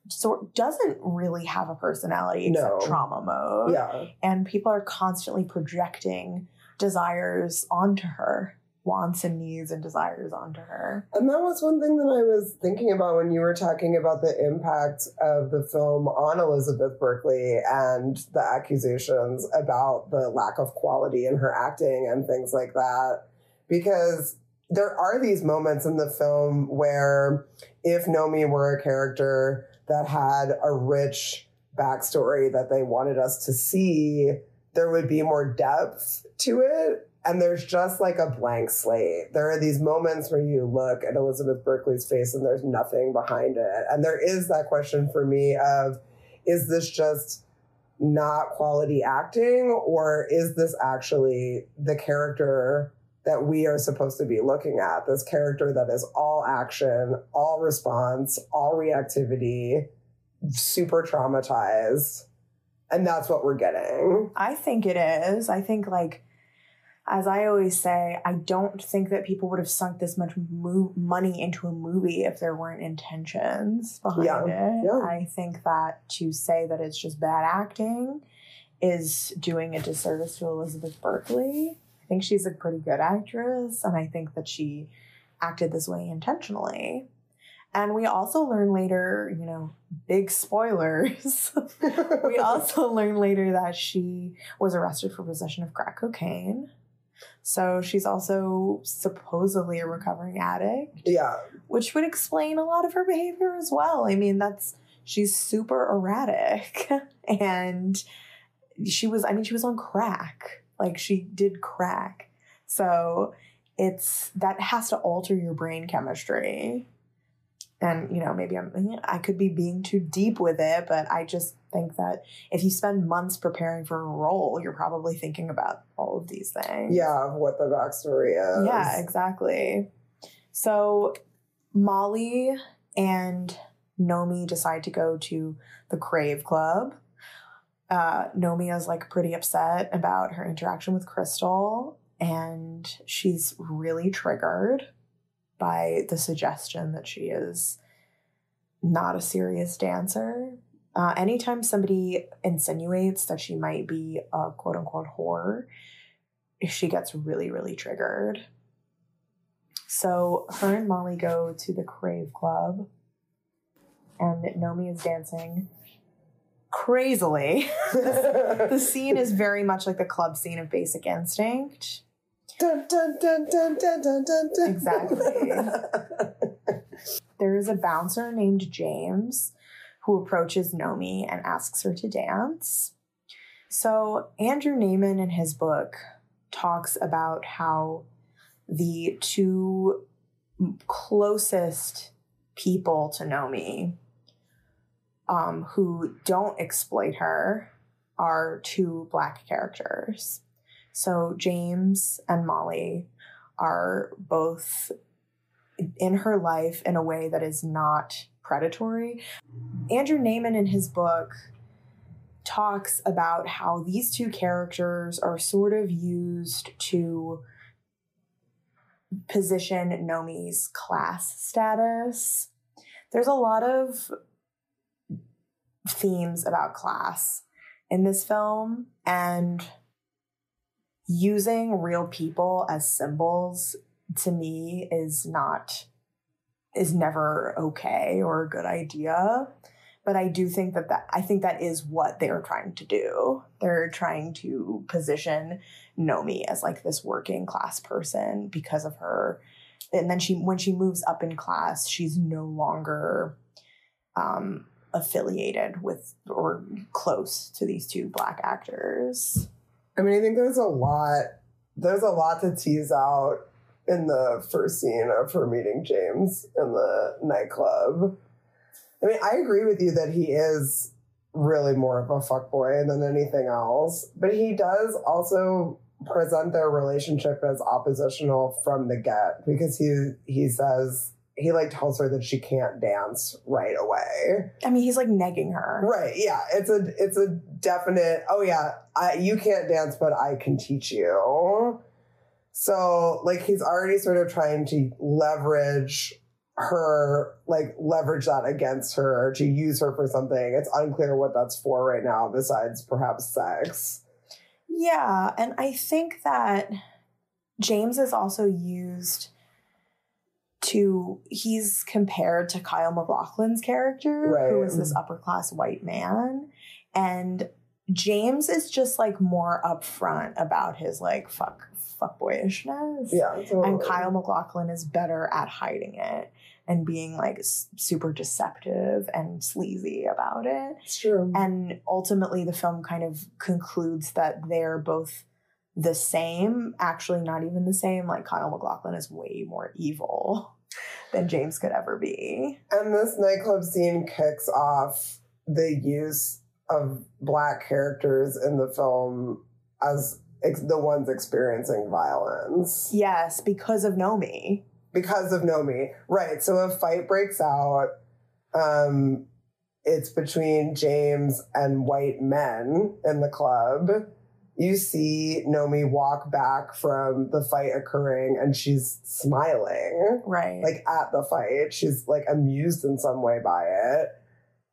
sort doesn't really have a personality except No. trauma mode yeah. and people are constantly projecting desires onto her wants and needs and desires onto her And that was one thing that I was thinking about when you were talking about the impact of the film on Elizabeth Berkley and the accusations about the lack of quality in her acting and things like that. Because there are these moments in the film where if Nomi were a character that had a rich backstory that they wanted us to see, there would be more depth to it. And there's just like a blank slate. There are these moments where you look at Elizabeth Berkley's face and there's nothing behind it. And there is that question for me of is this just not quality acting or is this actually the character that we are supposed to be looking at? This character that is all action, all response, all reactivity, super traumatized. And that's what we're getting. I think it is. I think like as I always say, I don't think that people would have sunk this much mo- money into a movie if there weren't intentions behind Yeah, it. yeah. I think that to say that it's just bad acting is doing a disservice to Elizabeth Berkley. I think she's a pretty good actress, and I think that she acted this way intentionally. And we also learn later, you know, big spoilers. we also learn later that she was arrested for possession of crack cocaine. So she's also supposedly a recovering addict, yeah. which would explain a lot of her behavior as well. I mean, that's she's super erratic and she was I mean she was on crack. Like she did crack. So it's that has to alter your brain chemistry. And you know, maybe I'm I could be being too deep with it, but I just think that if you spend months preparing for a role, you're probably thinking about all of these things. Yeah, what the backstory is. Yeah, exactly. So Molly and Nomi decide to go to the Crave Club. Uh, is like pretty upset about her interaction with Crystal, and she's really triggered by the suggestion that she is not a serious dancer. Uh, anytime somebody insinuates that she might be a quote unquote whore, she gets really, really triggered. So her and Molly go to the Crave Club, and Nomi is dancing crazily. the scene is very much like the club scene of Basic Instinct. Dun, dun, dun, dun, dun, dun, dun, dun. Exactly. There is a bouncer named James who approaches Nomi and asks her to dance. So, Andrew Nayman in his book talks about how the two closest people to Nomi um, who don't exploit her are two black characters. So, James and Molly are both in her life in a way that is not predatory. Andrew Nayman in his book talks about how these two characters are sort of used to position Nomi's class status. There's a lot of themes about class in this film and using real people as symbols to me is not is never okay or a good idea. But i do think that that i think that is what they're trying to do. They're trying to position nomi as like this working class person because of her. And then she when she moves up in class she's no longer um affiliated with or close to these two black actors I mean, I think there's a lot. There's a lot to tease out in the first scene of her meeting James in the nightclub. I mean, I agree with you that he is really more of a fuckboy than anything else, but he does also present their relationship as oppositional from the get because he he says he like tells her that she can't dance right away. i mean he's like negging her Right. Yeah. It's a it's a definite. Oh yeah, I, you can't dance, but I can teach you. So like he's already sort of trying to leverage her, like leverage that against her to use her for something. It's unclear what that's for right now, besides perhaps sex. Yeah, and I think that James is also used to he's compared to Kyle MacLachlan's character, who Right. is this upper class white man. And James is just like more upfront about his like fuck fuckboyishness. Yeah. Totally. And Kyle MacLachlan is better at hiding it and being like super deceptive and sleazy about it. It's true. And ultimately, the film kind of concludes that they're both the same, actually, not even the same. Like, Kyle MacLachlan is way more evil than James could ever be. And this nightclub scene kicks off the use of black characters in the film as ex- the ones experiencing violence Yes, because of Nomi. because of Nomi. Right. So a fight breaks out. Um, it's between James and white men in the club. You see Nomi walk back from the fight occurring and she's smiling Right. like at the fight. She's like amused in some way by it.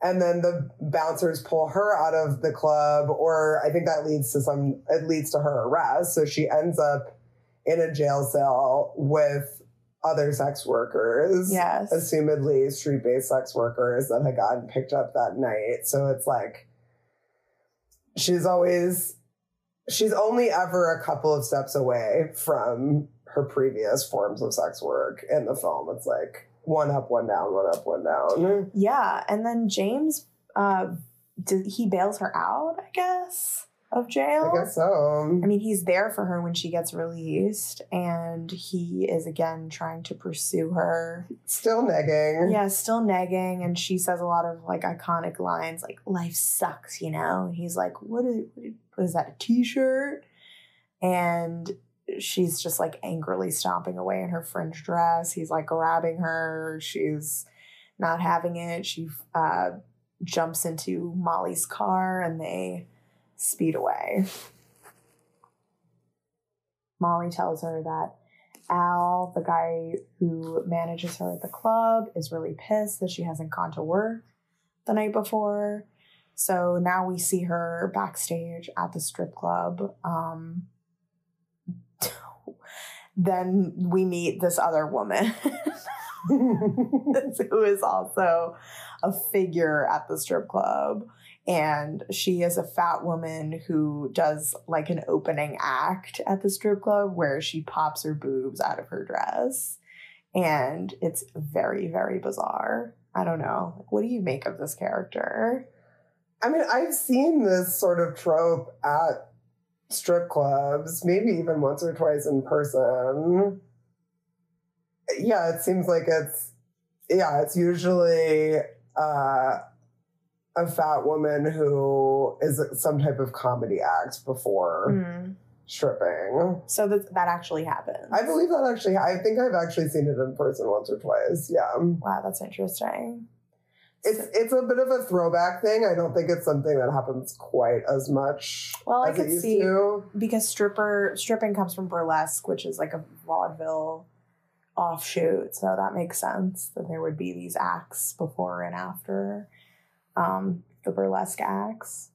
And then the bouncers pull her out of the club, or I think that leads to some, it leads to her arrest. So she ends up in a jail cell with other sex workers. yes. Assumedly street based sex workers that had gotten picked up that night. So it's like, she's always, she's only ever a couple of steps away from her previous forms of sex work in the film. It's like one up, one down, one up, one down. Yeah, and then James, uh, did, he bails her out, I guess, of jail. I guess so. I mean, he's there for her when she gets released, and he is again trying to pursue her. Still negging. Yeah, still negging, and she says a lot of like iconic lines, like "life sucks," you know. And he's like, "What is, what is that? A T-shirt?" And she's just like angrily stomping away in her fringe dress. He's like grabbing her. She's not having it. She uh, jumps into Molly's car, and they speed away. Molly tells her that Al, the guy who manages her at the club, is really pissed that she hasn't gone to work the night before. So now we see her backstage at the strip club. Um, then we meet this other woman who is also a figure at the strip club. And she is a fat woman who does like an opening act at the strip club where she pops her boobs out of her dress. And it's very, very bizarre. I don't know. What do you make of this character? I mean, I've seen this sort of trope at strip clubs, maybe even once or twice in person. Yeah, it seems like it's yeah, it's usually uh, a fat woman who is some type of comedy act before Mm. stripping. So that that actually happens. I believe that actually. I think I've actually seen it in person once or twice. Yeah, Wow, that's interesting. It's it's a bit of a throwback thing. I don't think it's something that happens quite as much Well, I could see- to. because stripper stripping comes from burlesque, which is like a vaudeville offshoot. So that makes sense that there would be these acts before and after um, the burlesque acts.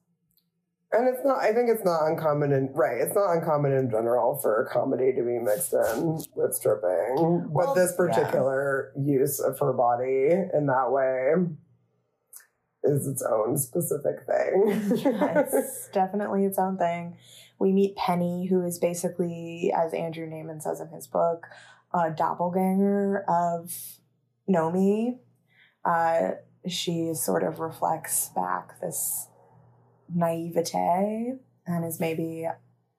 And it's not. I think it's not uncommon in right. It's not uncommon in general for comedy to be mixed in with stripping. Well, but this yeah. particular use of her body in that way is its own specific thing. it's definitely its own thing. We meet Penny, who is basically, as Andrew Nayman says in his book, a doppelganger of Nomi. Uh, she sort of reflects back this naivete and is maybe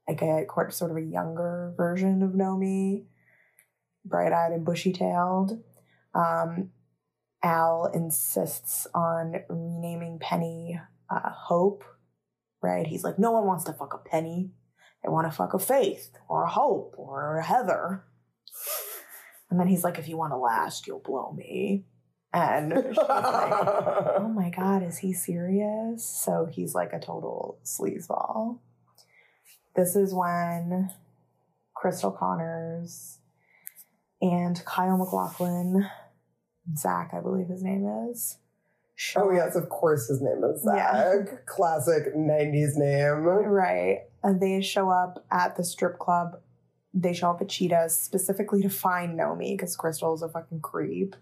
like a sort of a younger version of Nomi, bright eyed and bushy tailed. Um, Al insists on renaming Penny uh, Hope, right? He's like, no one wants to fuck a Penny. They want to fuck a Faith or a Hope or a Heather. And then he's like, if you want to last, you'll blow me. And she's like, oh my God, is he serious? So he's like a total sleazeball. This is when Crystal Connors and Kyle MacLachlan, Zach, I believe his name is. show oh yes, of course his name is Zach. Yeah. Classic '90s name. Right. And they show up at the strip club. They show up at Cheetah's specifically to find Nomi because Crystal's a fucking creep.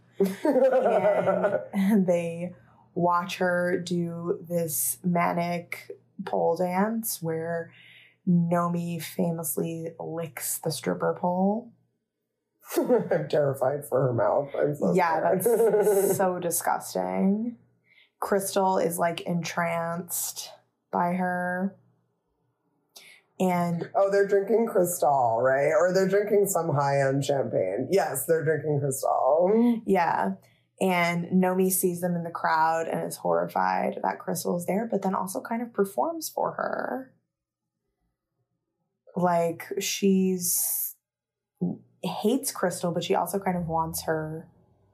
and they watch her do this manic pole dance where Nomi famously licks the stripper pole. I'm terrified for her mouth. I'm so yeah, scared. that's so disgusting. Crystal is like entranced by her. And Oh, they're drinking Cristal, right? Or they're drinking some high end champagne. Yes, they're drinking Cristal. yeah. And Nomi sees them in the crowd and is horrified that Crystal is there, but then also kind of performs for her. Like she's hates Crystal, but she also kind of wants her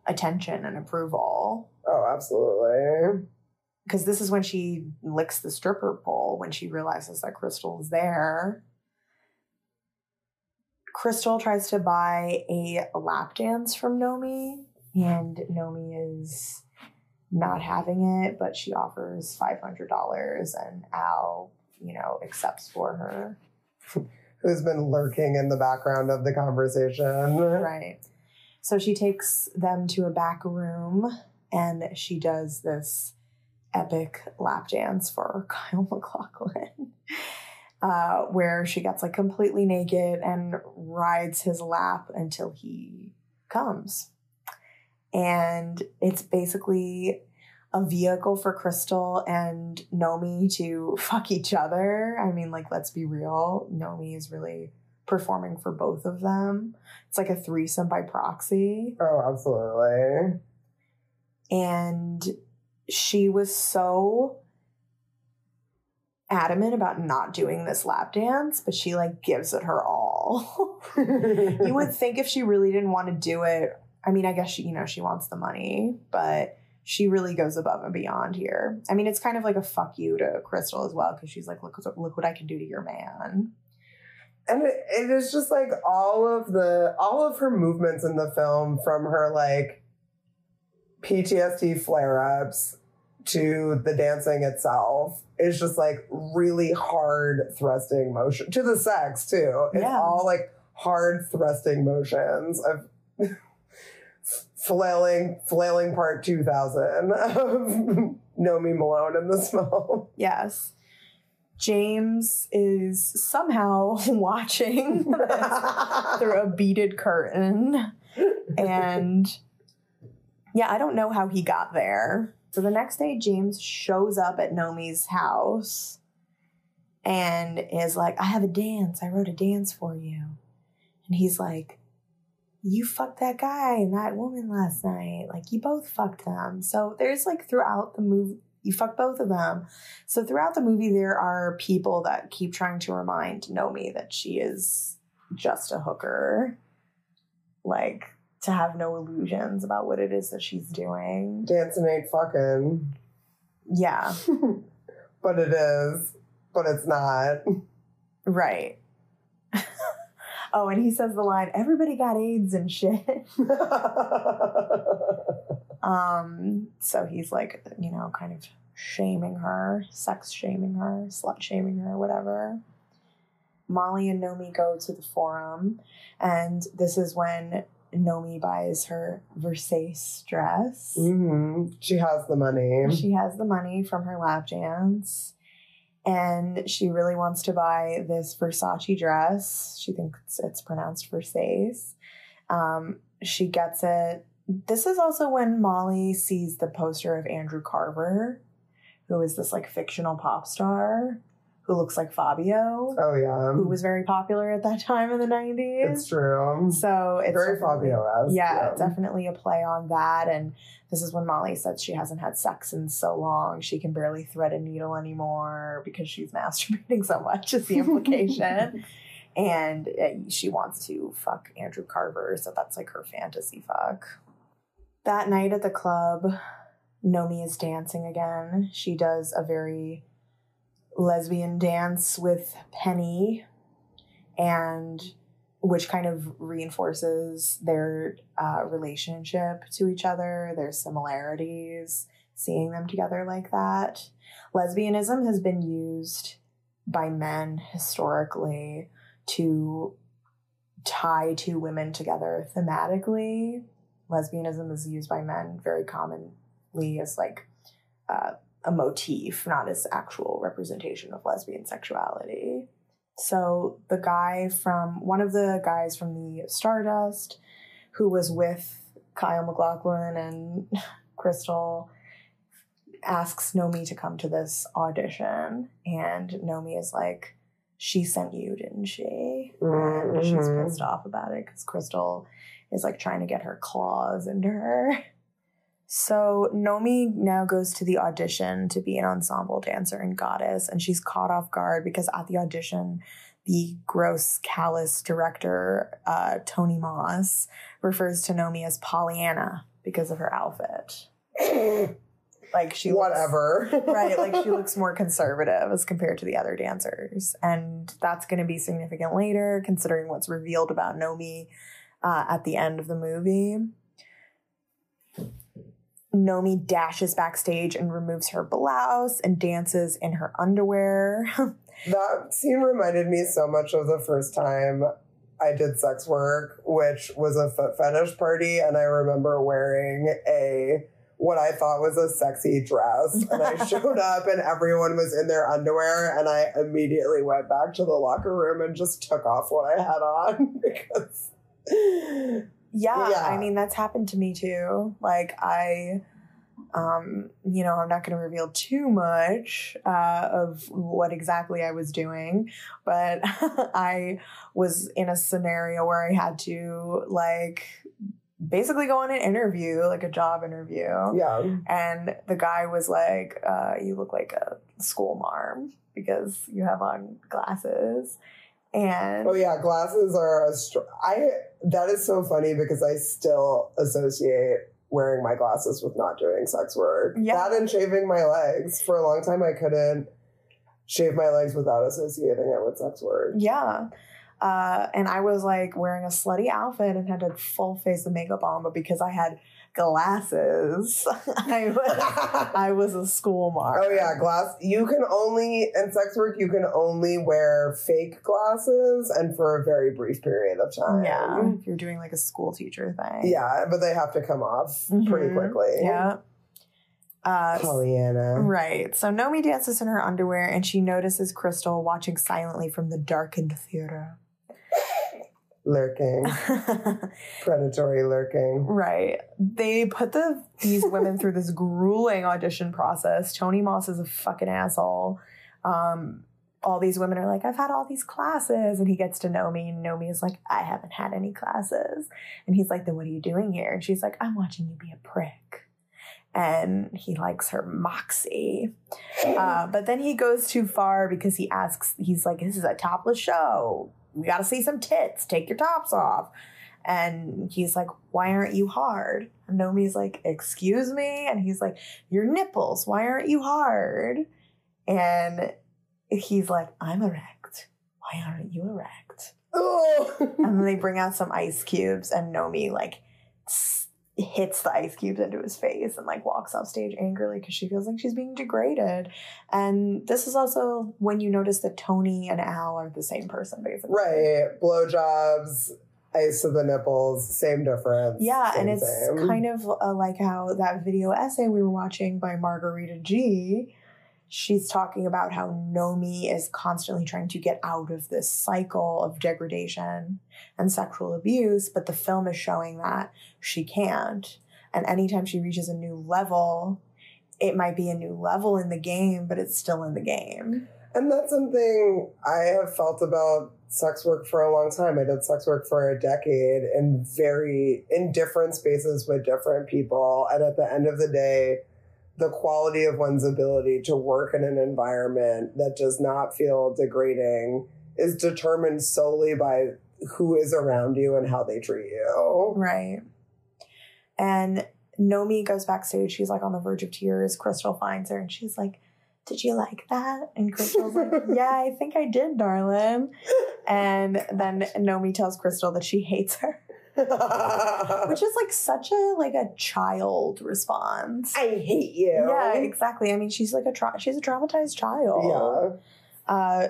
attention and approval. Oh, absolutely. because this is when she licks the stripper pole when she realizes that Crystal is there. Crystal tries to buy a lap dance from Nomi, and Nomi is not having it, but she offers $500 and Al, you know, accepts for her. Who's been lurking in the background of the conversation. Right. So she takes them to a back room and she does this epic lap dance for Kyle MacLachlan, uh, where she gets like completely naked and rides his lap until he comes. And it's basically a vehicle for Crystal and Nomi to fuck each other. I mean, like, let's be real. Nomi is really performing for both of them. It's like a threesome by proxy. Oh, absolutely. And she was so adamant about not doing this lap dance, but she like gives it her all. you would think if she really didn't want to do it, I mean, I guess she, you know, she wants the money, but she really goes above and beyond here. I mean, it's kind of like a fuck you to Crystal as well, because she's like, look, look what I can do to your man. and it, it is just like all of the all of her movements in the film from her like PTSD flare-ups to the dancing itself is just like really hard thrusting motion to the sex too. It's Yeah. all like hard thrusting motions of flailing flailing part 2000 of Nomi Malone in this film. Yes. James is somehow watching through a beaded curtain. And yeah, I don't know how he got there. So the next day, James shows up at Nomi's house and is like, I have a dance. I wrote a dance for you. And he's like, You fucked that guy and that woman last night. Like, you both fucked them. So there's like throughout the movie, you fucked both of them. So throughout the movie, there are people that keep trying to remind Nomi that she is just a hooker. Like, to have no illusions about what it is that she's doing. Dancing ain't fucking. Yeah, but it is. But it's not. right. Oh, and he says the line, everybody got AIDS and shit. Um, so he's like, you know, kind of shaming her, sex shaming her, slut shaming her, whatever. Molly and Nomi go to the forum, and this is when Nomi buys her Versace dress. hmm She has the money. She has the money from her lap dance. And she really wants to buy this Versace dress. She thinks it's pronounced Versace. Um, she gets it. This is also when Molly sees the poster of Andrew Carver, who is this like fictional pop star who looks like Fabio, oh yeah, who was very popular at that time in the 90s. it's true. So it's Very Fabio-esque. Yeah, definitely a play on that. And this is when Molly says she hasn't had sex in so long. She can barely thread a needle anymore because she's masturbating so much, is the implication. and uh, she wants to fuck Andrew Carver. So that's like her fantasy fuck. That night at the club, Nomi is dancing again. She does a very lesbian dance with Penny and which kind of reinforces their uh, relationship to each other, their similarities, seeing them together like that. Lesbianism has been used by men historically to tie two women together thematically. Lesbianism is used by men very commonly as like uh, a motif, not as actual representation of lesbian sexuality. So the guy from one of the guys from the Stardust who was with Kyle MacLachlan and Crystal asks Nomi to come to this audition and Nomi is like she sent you didn't she and she's Mhm. pissed off about it because Crystal is like trying to get her claws into her so Nomi now goes to the audition to be an ensemble dancer and goddess, and she's caught off guard because at the audition, the gross, callous director, uh, Tony Moss, refers to Nomi as Pollyanna because of her outfit. Like she looks- Whatever. right, like she looks more conservative as compared to the other dancers, and that's going to be significant later, considering what's revealed about Nomi uh, at the end of the movie. Nomi dashes backstage and removes her blouse and dances in her underwear. That scene reminded me so much of the first time I did sex work, which was a foot fetish party, and I remember wearing a what I thought was a sexy dress, and I showed up, and everyone was in their underwear, and I immediately went back to the locker room and just took off what I had on because. Yeah, Yeah. I mean that's happened to me too. Like I um you know, I'm not going to reveal too much uh of what exactly I was doing, but I was in a scenario where I had to like basically go on an interview, like a job interview. Yeah. And the guy was like, uh, you look like a school marm because you have on glasses. And Oh yeah, glasses are a str- I that is so funny because I still associate wearing my glasses with not doing sex work. Yeah. That and shaving my legs. For a long time I couldn't shave my legs without associating it with sex work. Yeah. Uh, and I was like wearing a slutty outfit and had a full face of makeup on, but because I had glasses, I was I was a school mark. Oh yeah, glass. You can only in sex work you can only wear fake glasses and for a very brief period of time. Yeah, if you're doing like a school teacher thing. Yeah, but they have to come off pretty Mhm. quickly. Yeah. Uh, Pollyanna. Right. So Nomi dances in her underwear and she notices Crystal watching silently from the darkened theater. Lurking. Predatory lurking. right. They put the these women through this grueling audition process. Tony Moss is a fucking asshole. Um, all these women are like, I've had all these classes. And he gets to know me. and Nomi is like, I haven't had any classes. And he's like, Then what are you doing here? And she's like, I'm watching you be a prick. And he likes her moxie. Uh, but then he goes too far because he asks, he's like, This is a topless show. We got to see some tits. Take your tops off. And he's like, Why aren't you hard? And Nomi's like, Excuse me? And he's like, Your nipples. Why aren't you hard? And he's like, I'm erect. Why aren't you erect? And then they bring out some ice cubes, and Nomi like hits the ice cubes into his face and like walks off stage angrily because she feels like she's being degraded. And this is also when you notice that Tony and Al are the same person, basically. right. Blowjobs, ice to the nipples, same difference. Yeah, Same, and it's same. kind of uh, like how that video essay we were watching by Margarita G. She's talking about how Nomi is constantly trying to get out of this cycle of degradation and sexual abuse, but the film is showing that she can't. And anytime she reaches a new level, it might be a new level in the game, but it's still in the game. And that's something I have felt about sex work for a long time. I did sex work for a decade in very in different spaces with different people. And at the end of the day, the quality of one's ability to work in an environment that does not feel degrading is determined solely by who is around you and how they treat you. Right. And Nomi goes backstage. She's like on the verge of tears. Crystal finds her and she's like, Did you like that? And Crystal's like, Yeah, I think I did, darling. And then Nomi tells Crystal that she hates her, which is like such a like a child response. I hate you. Yeah, exactly. I mean, she's like a tra- she's a traumatized child. Yeah. Uh,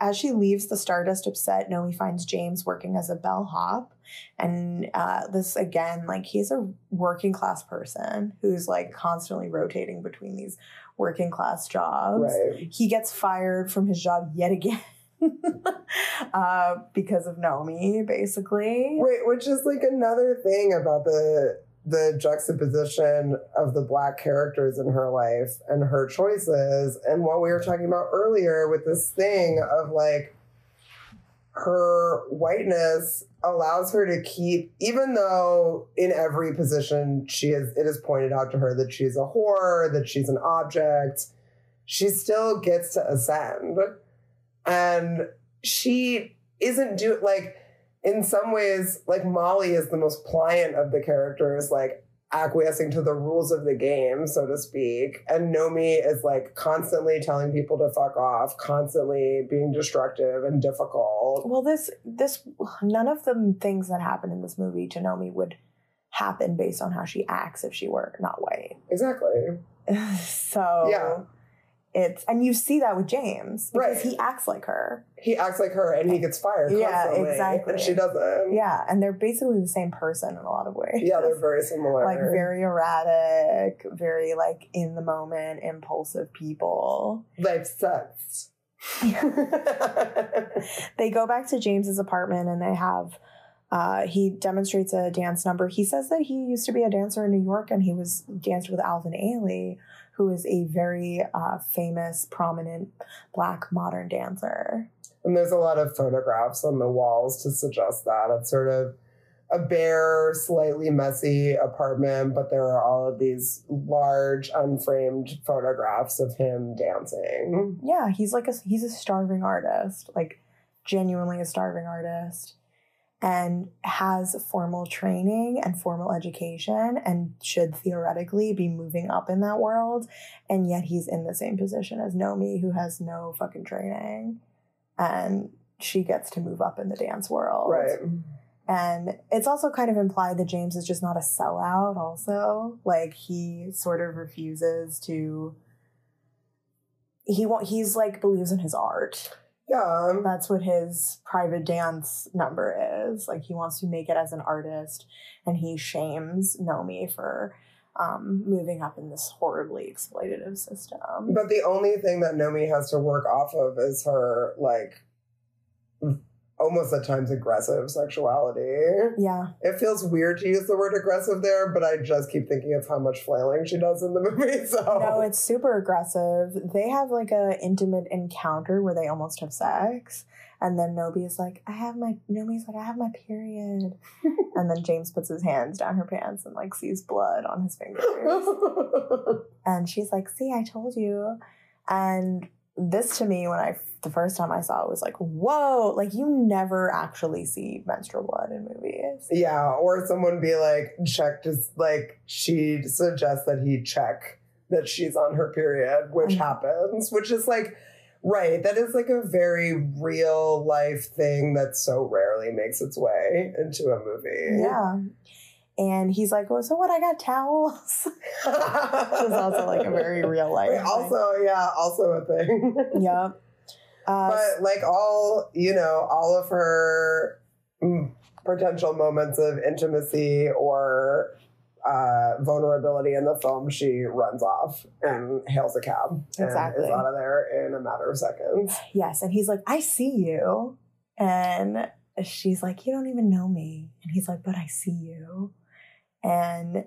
as she leaves the Stardust upset, Nomi finds James working as a bellhop. And uh, this, again, like he's a working class person who's like constantly rotating between these working class jobs. Right. He gets fired from his job yet again. uh, because of Nomi, basically. Right, which is like another thing about the the juxtaposition of the black characters in her life and her choices and what we were talking about earlier with this thing of like her whiteness allows her to keep even though in every position she is it is pointed out to her that she's a whore that she's an object she still gets to ascend and she isn't do like in some ways like molly is the most pliant of the characters like acquiescing to the rules of the game so to speak and nomi is like constantly telling people to fuck off constantly being destructive and difficult Well, this this none of the things that happen in this movie to Nomi would happen based on how she acts if she were not white. exactly so Yeah. It's and you see that with James because Right. he acts like her. he acts like her and he gets fired Yeah, constantly, exactly. and she doesn't Yeah, and they're basically the same person in a lot of ways. yeah they're very similar like very erratic, very like in the moment, impulsive people. life sucks they go back to James's apartment and they have uh, he demonstrates a dance number. He says that he used to be a dancer in New York and he was danced with Alvin Ailey, who is a very uh, famous, prominent black modern dancer. And there's a lot of photographs on the walls to suggest that. It's sort of a bare, slightly messy apartment, but there are all of these large, unframed photographs of him dancing. Yeah, he's like a he's a starving artist, like genuinely a starving artist, and has formal training and formal education and should theoretically be moving up in that world, and yet he's in the same position as Nomi, who has no fucking training, and she gets to move up in the dance world, Right. and it's also kind of implied that James is just not a sellout, also. Like, he sort of refuses to. He won't, he's like believes in his art. Yeah. That's what his private dance number is. Like, he wants to make it as an artist, and he shames Nomi for um, moving up in this horribly exploitative system. But the only thing that Nomi has to work off of is her, like, almost at times aggressive sexuality. Yeah. It feels weird to use the word aggressive there, but I just keep thinking of how much flailing she does in the movie. So No, it's super aggressive. They have like a intimate encounter where they almost have sex. And then Nobi is like, I have my Nomi's like, I have my period. and then James puts his hands down her pants and like sees blood on his fingers. and she's like, See, I told you. And this to me, when I the first time I saw it was like, whoa, like you never actually see menstrual blood in movies. Yeah, or someone be like, check, just like she suggests that he check that she's on her period, which Mhm. happens, which is like, right, that is like a very real life thing that so rarely makes its way into a movie. Yeah. And he's like, well, so what? I got towels. Which is also like a very real life. Wait, also, yeah, also a thing. Yep. Uh, but like all, you know, all of her mm, potential moments of intimacy or uh, vulnerability in the film, she runs off and hails a cab and Exactly. is out of there in a matter of seconds. yes. And he's like, I see you. And she's like, You don't even know me. And he's like, But I see you. And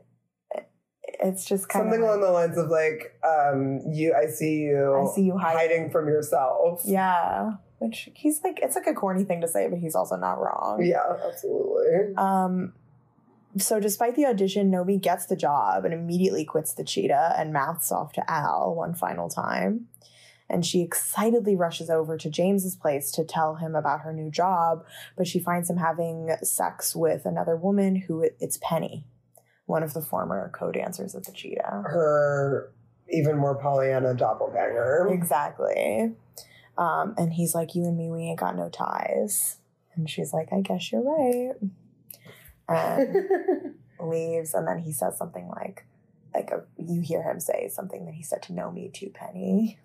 it's just kind Something of. along the lines of like, um, you, I see you, I see you hiding. hiding from yourself. Yeah. Which he's like, it's like a corny thing to say, but he's also not wrong. Yeah, absolutely. Um, so despite the audition, Nomi gets the job and immediately quits the cheetah and mouths off to Al one final time. And she excitedly rushes over to James's place to tell him about her new job, but she finds him having sex with another woman who it's Penny, one of the former co-dancers of the cheetah. Her even more Pollyanna doppelganger. Exactly. Um, and he's like, You and me, we ain't got no ties. And she's like, I guess you're right. And leaves. And then he says something like, like a, you hear him say something that he said to Nomi to Penny.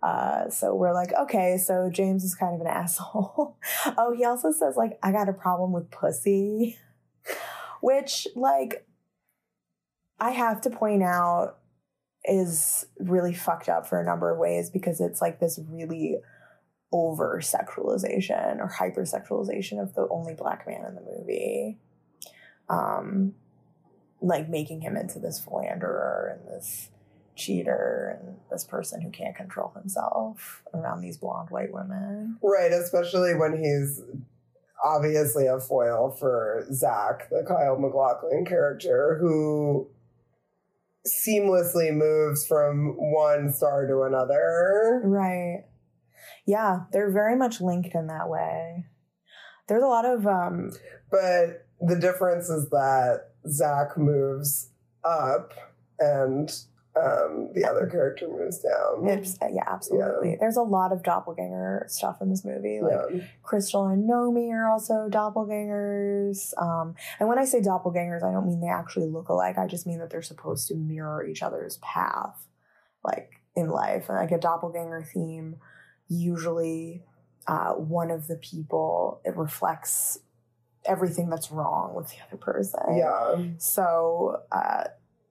Uh, so we're like, okay, so James is kind of an asshole. oh, he also says like, I got a problem with pussy, which like, I have to point out is really fucked up for a number of ways because it's like this really over sexualization or hypersexualization of the only black man in the movie. Um, like making him into this philanderer and this cheater and this person who can't control himself around these blonde white women. Right, especially when he's obviously a foil for Zach, the Kyle MacLachlan character, who seamlessly moves from one star to another. Right. Yeah, they're very much linked in that way. There's a lot of um But the difference is that Zach moves up and um, the other character moves down. it's, yeah, absolutely. There's a lot of doppelganger stuff in this movie. Like yeah. Crystal and Nomi are also doppelgangers. Um, and when I say doppelgangers, I don't mean they actually look alike. I just mean that they're supposed to mirror each other's path, like in life. Like a doppelganger theme, usually uh, one of the people it reflects everything that's wrong with the other person. Yeah. So. Uh,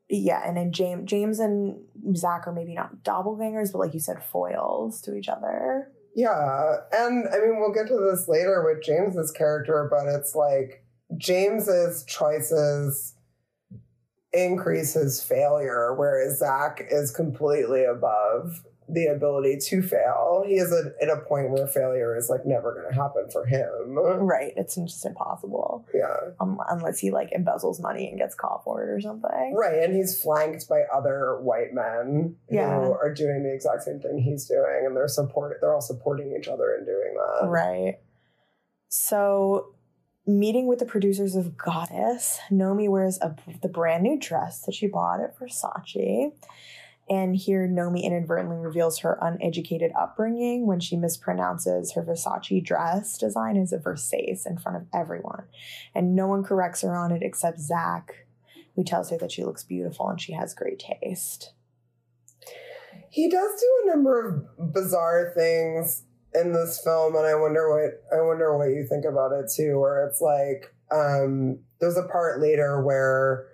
yeah, and then James, James and Zach are maybe not doppelgangers, but like you said, foils to each other. Yeah. And I mean, we'll get to this later with James's character, but it's like James's choices increase his failure, whereas Zach is completely above the ability to fail. He is a, at a point where failure is like never going to happen for him. Right. It's just impossible. Yeah. Um, unless he like embezzles money and gets caught for it or something. Right. And he's flanked by other white men Yeah. who are doing the exact same thing he's doing. And they're support they're all supporting each other in doing that. Right. So, meeting with the producers of Goddess, Nomi wears a, the brand new dress that she bought at Versace. And here, Nomi inadvertently reveals her uneducated upbringing when she mispronounces her Versace dress design as a Versace in front of everyone. And no one corrects her on it except Zach, who tells her that she looks beautiful and she has great taste. He does do a number of bizarre things in this film, and I wonder what I wonder what you think about it too. Where it's like, um, there's a part later where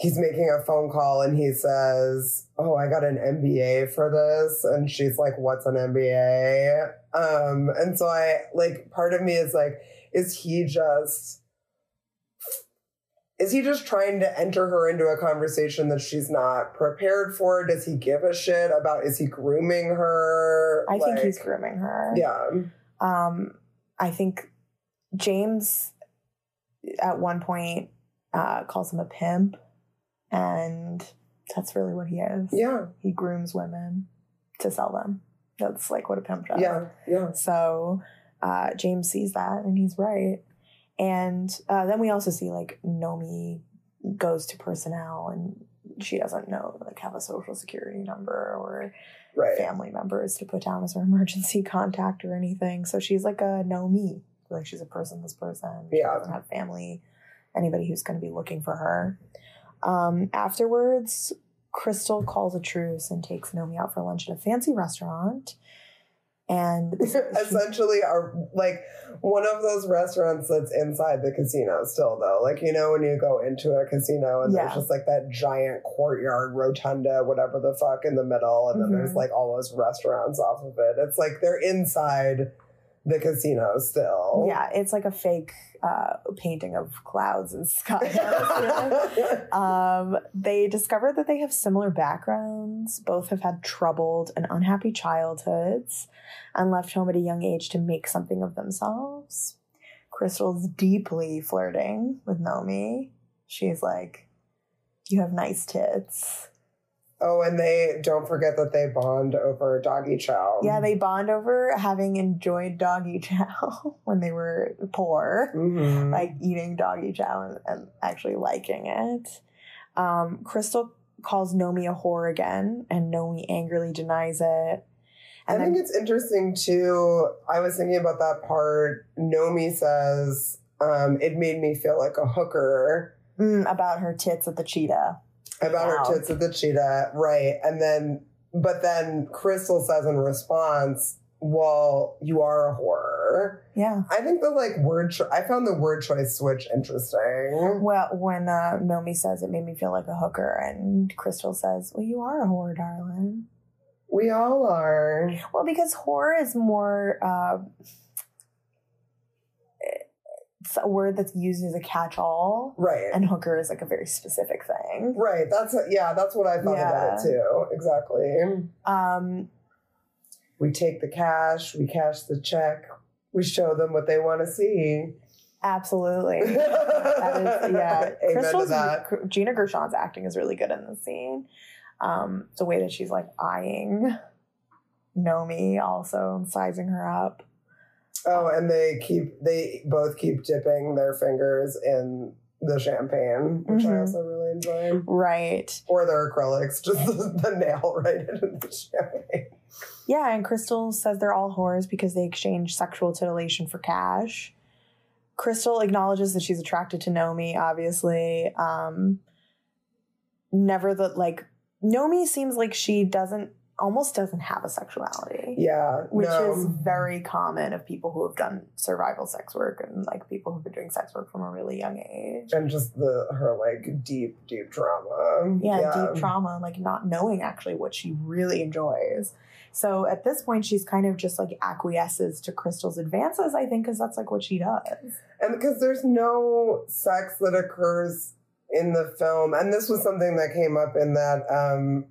he's making a phone call and he says, "Oh, I got an MBA for this," and she's like, "What's an MBA?" Um, and so I like part of me is like, is he just is he just trying to enter her into a conversation that she's not prepared for? Does he give a shit about? Is he grooming her? I think he's grooming her. Yeah, Um, I think James at one point uh, calls him a pimp, and that's really what he is. yeah, He grooms women to sell them. That's like what a pimp does. yeah, yeah. So uh, James sees that, and he's right. And uh, then we also see like Nomi goes to personnel, and she doesn't know like have a social security number or Right. family members to put down as her emergency contact or anything. So she's like a no me. Like she's a personless person. She Yeah. doesn't have family, anybody who's going to be looking for her. Um, afterwards, Crystal calls a truce and takes Nomi out for lunch at a fancy restaurant. And Essentially, are like one of those restaurants that's inside the casino still, though. Like you know when you go into a casino and Yeah. there's just like that giant courtyard, rotunda, whatever the fuck, in the middle, and then there's Mhm. like all those restaurants off of it. It's like they're inside the casino still. yeah, it's like a fake uh, painting of clouds and sky. Um, they discover that they have similar backgrounds. Both have had troubled and unhappy childhoods and left home at a young age to make something of themselves. Crystal's deeply flirting with Nomi. She's like, You have nice tits. Oh, and they don't forget that they bond over doggy chow. Yeah, they bond over having enjoyed doggy chow when they were poor. Mhm. like eating doggy chow and, and actually liking it. Um, Crystal calls Nomi a whore again, and Nomi angrily denies it. I think then, it's interesting too. I was thinking about that part. Nomi says, um, it made me feel like a hooker mm, about her tits at the cheetah. About Wow. her tits at the cheetah. Right. And then, but then Crystal says in response, well, you are a horror." Yeah. I think the like word, cho- I found the word choice switch interesting. Well, when uh, Nomi says it made me feel like a hooker, and Crystal says, "Well, you are a whore, darling." We all are. Well, because horror is more. Uh, a word that's used as a catch-all, Right. and hooker is like a very specific thing. right. That's yeah, that's what I thought about it too. Exactly. Um, We take the cash, we cash the check, we show them what they want to see. absolutely. that is, yeah. Amen to Crystal's that. Gina Gershon's acting is really good in the scene. Um, the way that she's like eyeing Nomi, also sizing her up. Oh, and they keep they both keep dipping their fingers in the champagne, which I Mhm. also really enjoy. Right. Or their acrylics, just the, the nail right into the champagne. Yeah, and Crystal says they're all whores because they exchange sexual titillation for cash. Crystal acknowledges that she's attracted to Nomi, obviously. Um, never that like Nomi seems like she doesn't almost doesn't have a sexuality. Yeah, Which no. is very common of people who have done survival sex work and like people who've been doing sex work from a really young age. and just the her like deep, deep trauma. yeah, deep trauma, like not knowing actually what she really enjoys. So at this point, she's kind of just like acquiesces to Crystal's advances, I think, because that's like what she does. And because there's no sex that occurs in the film, and this was something that came up in that um,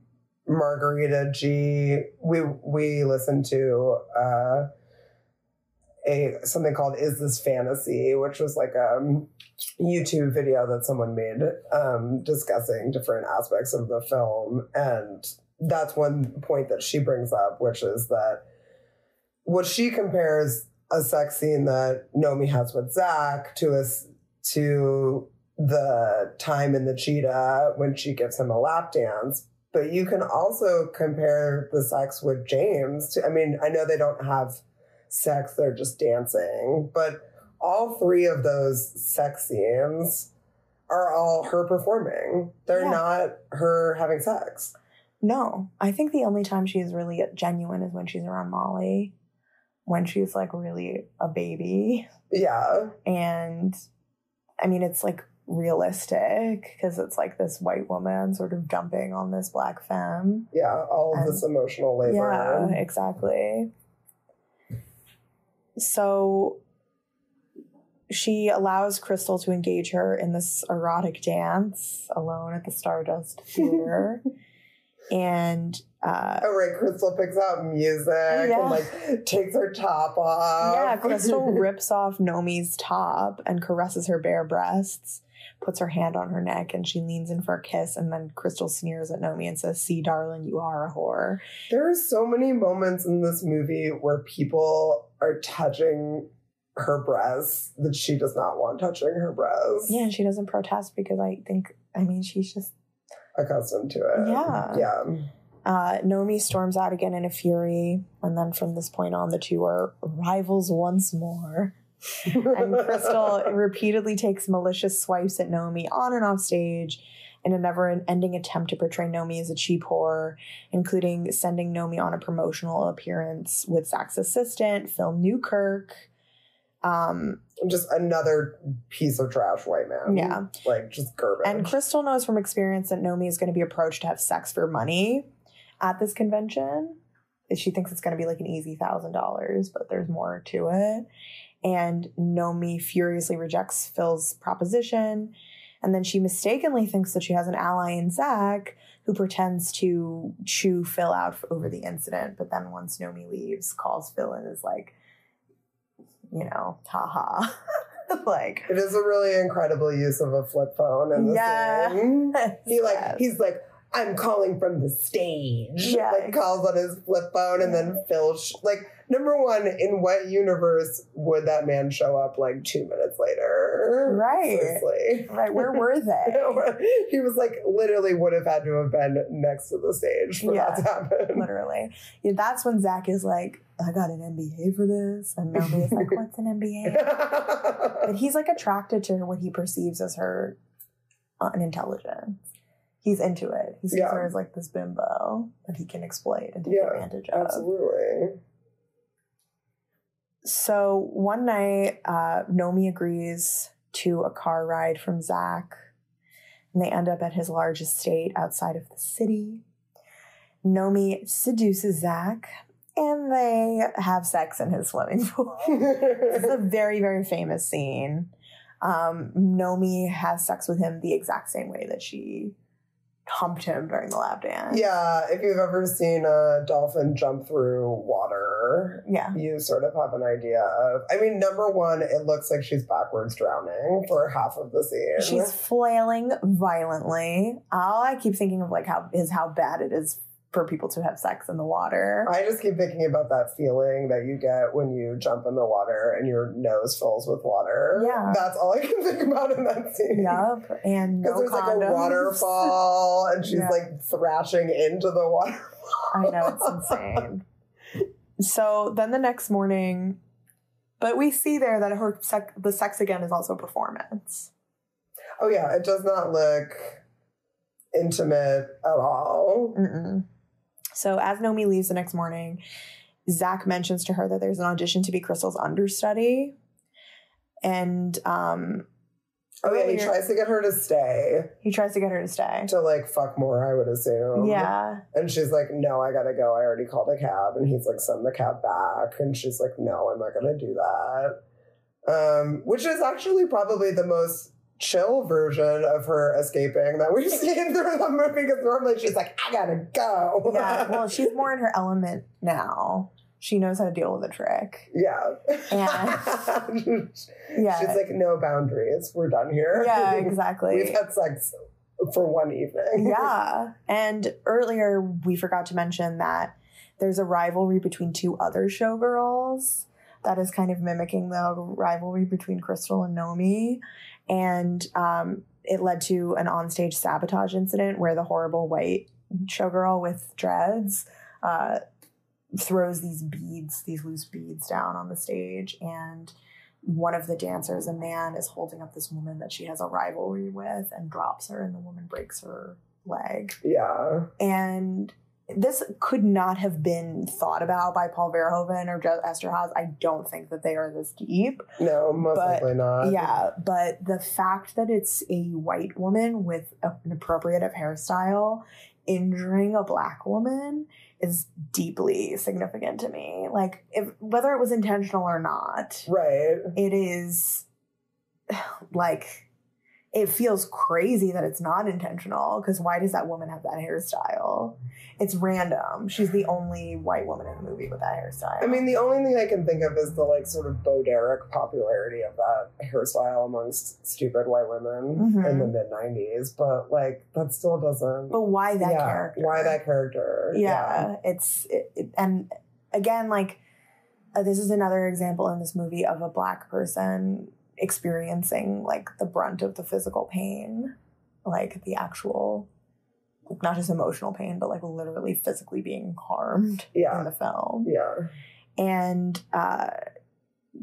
Margarita G. We we listened to uh, a something called "Is This Fantasy," which was like a YouTube video that someone made um, discussing different aspects of the film, and that's one point that she brings up, which is that what she compares a sex scene that Nomi has with Zach to us to the time in the cheetah when she gives him a lap dance. But you can also compare the sex with James to I mean, I know they don't have sex, they're just dancing, but all three of those sex scenes are all her performing. They're Yeah. not her having sex. No, I think the only time she's really genuine is when she's around Molly, when she's like really a baby. Yeah. And I mean, it's like realistic because it's like this white woman sort of dumping on this black femme. Yeah. All And- this emotional labor. Yeah, exactly. So she allows Crystal to engage her in this erotic dance alone at the Stardust Theater. and uh, Oh right, Crystal picks out music Yeah. and like takes her top off. yeah, Crystal rips off Nomi's top and caresses her bare breasts, puts her hand on her neck, and she leans in for a kiss. And then Crystal sneers at Nomi and says, See, darling, you are a whore. There are so many moments in this movie where people are touching her breasts that she does not want touching her breasts. Yeah, and she doesn't protest because I think, I mean, she's just Accustomed to it. Yeah. Yeah. Uh, Nomi storms out again in a fury, and then from this point on, the two are rivals once more. And Crystal repeatedly takes malicious swipes at Nomi on and off stage in a never ending attempt to portray Nomi as a cheap whore, including sending Nomi on a promotional appearance with Zach's assistant, Phil Newkirk. Um, just another piece of trash white man. Yeah. Like just garbage. And Crystal knows from experience that Nomi is going to be approached to have sex for money at this convention. She thinks it's going to be like an easy thousand dollars, but there's more to it. And Nomi furiously rejects Phil's proposition. And then she mistakenly thinks that she has an ally in Zach who pretends to chew Phil out over the incident. But then once Nomi leaves, calls Phil and is like, you know, haha. like, it is a really incredible use of a flip phone in the Yeah. He like Yes. he's like, I'm calling from the stage. Yeah. Like calls on his flip phone and then Phil sh- like number one, in what universe would that man show up like two minutes later? Right. Seriously. Right, where were they? he was like literally would have had to have been next to the stage for Yeah. that to happen. Literally. Yeah, that's when Zach is like, I got an MBA for this. And is like, what's an MBA? But he's like attracted to what he perceives as her unintelligence. He's into it. He sees Yeah. her as like this bimbo that he can exploit and take Yeah, advantage of. Absolutely. So one night, uh, Nomi agrees to a car ride from Zach, and they end up at his large estate outside of the city. Nomi seduces Zach and they have sex in his swimming pool. it's a very, very famous scene. Um, Nomi has sex with him the exact same way that she humped him during the lap dance. yeah, if you've ever seen a dolphin jump through water, Yeah. you sort of have an idea of. I mean, number one, it looks like she's backwards drowning for half of the scene. She's flailing violently. All I keep thinking of like how is how bad it is for people to have sex in the water. I just keep thinking about that feeling that you get when you jump in the water and your nose fills with water. Yeah. That's all I can think about in that scene. Yup. And Because no there's like a waterfall and she's Yeah. like thrashing into the water. I know it's insane. So then the next morning, but we see there that her sec- the sex again is also performance. Oh yeah, it does not look intimate at all. Mm-mm. So as Nomi leaves the next morning, Zach mentions to her that there's an audition to be Crystal's understudy, and um, Oh yeah, he tries to get her to stay he tries to get her to stay. to like fuck more, I would assume. Yeah, And she's like, no, I gotta go. I already called a cab. And he's like, send the cab back. And she's like, no, I'm not gonna do that. Um, which is actually probably the most chill version of her escaping that we've seen through the movie. Because normally she's like, I gotta go. yeah. Well, she's more in her element now. She knows how to deal with a trick. yeah. Yeah. She's like, no boundaries. We're done here. Yeah, exactly. We've had sex for one evening. yeah. And earlier we forgot to mention that there's a rivalry between two other showgirls that is kind of mimicking the rivalry between Crystal and Nomi. And um, it led to an onstage sabotage incident where the horrible white showgirl with dreads uh, throws these beads, these loose beads down on the stage. And one of the dancers, a man, is holding up this woman that she has a rivalry with and drops her, and the woman breaks her leg. Yeah. And this could not have been thought about by Paul Verhoeven or Jo- Eszterhas. I don't think that they are this deep. No, most But, likely not. Yeah, but the fact that it's a white woman with an appropriate hairstyle injuring a black woman is deeply significant to me. Like, if whether it was intentional or not, Right. it is like it feels crazy that it's not intentional because why does that woman have that hairstyle it's random she's the only white woman in the movie with that hairstyle I mean, the only thing I can think of is the like sort of Bo Derek popularity of that hairstyle amongst stupid white women Mhm. in the mid '90s. But like, that still doesn't. but why that yeah, character Why that character? yeah, it's it, it- and again like uh, this is another example in this movie of a black person experiencing like the brunt of the physical pain like the actual like, not just emotional pain but like literally physically being harmed Yeah. in the film Yeah. and uh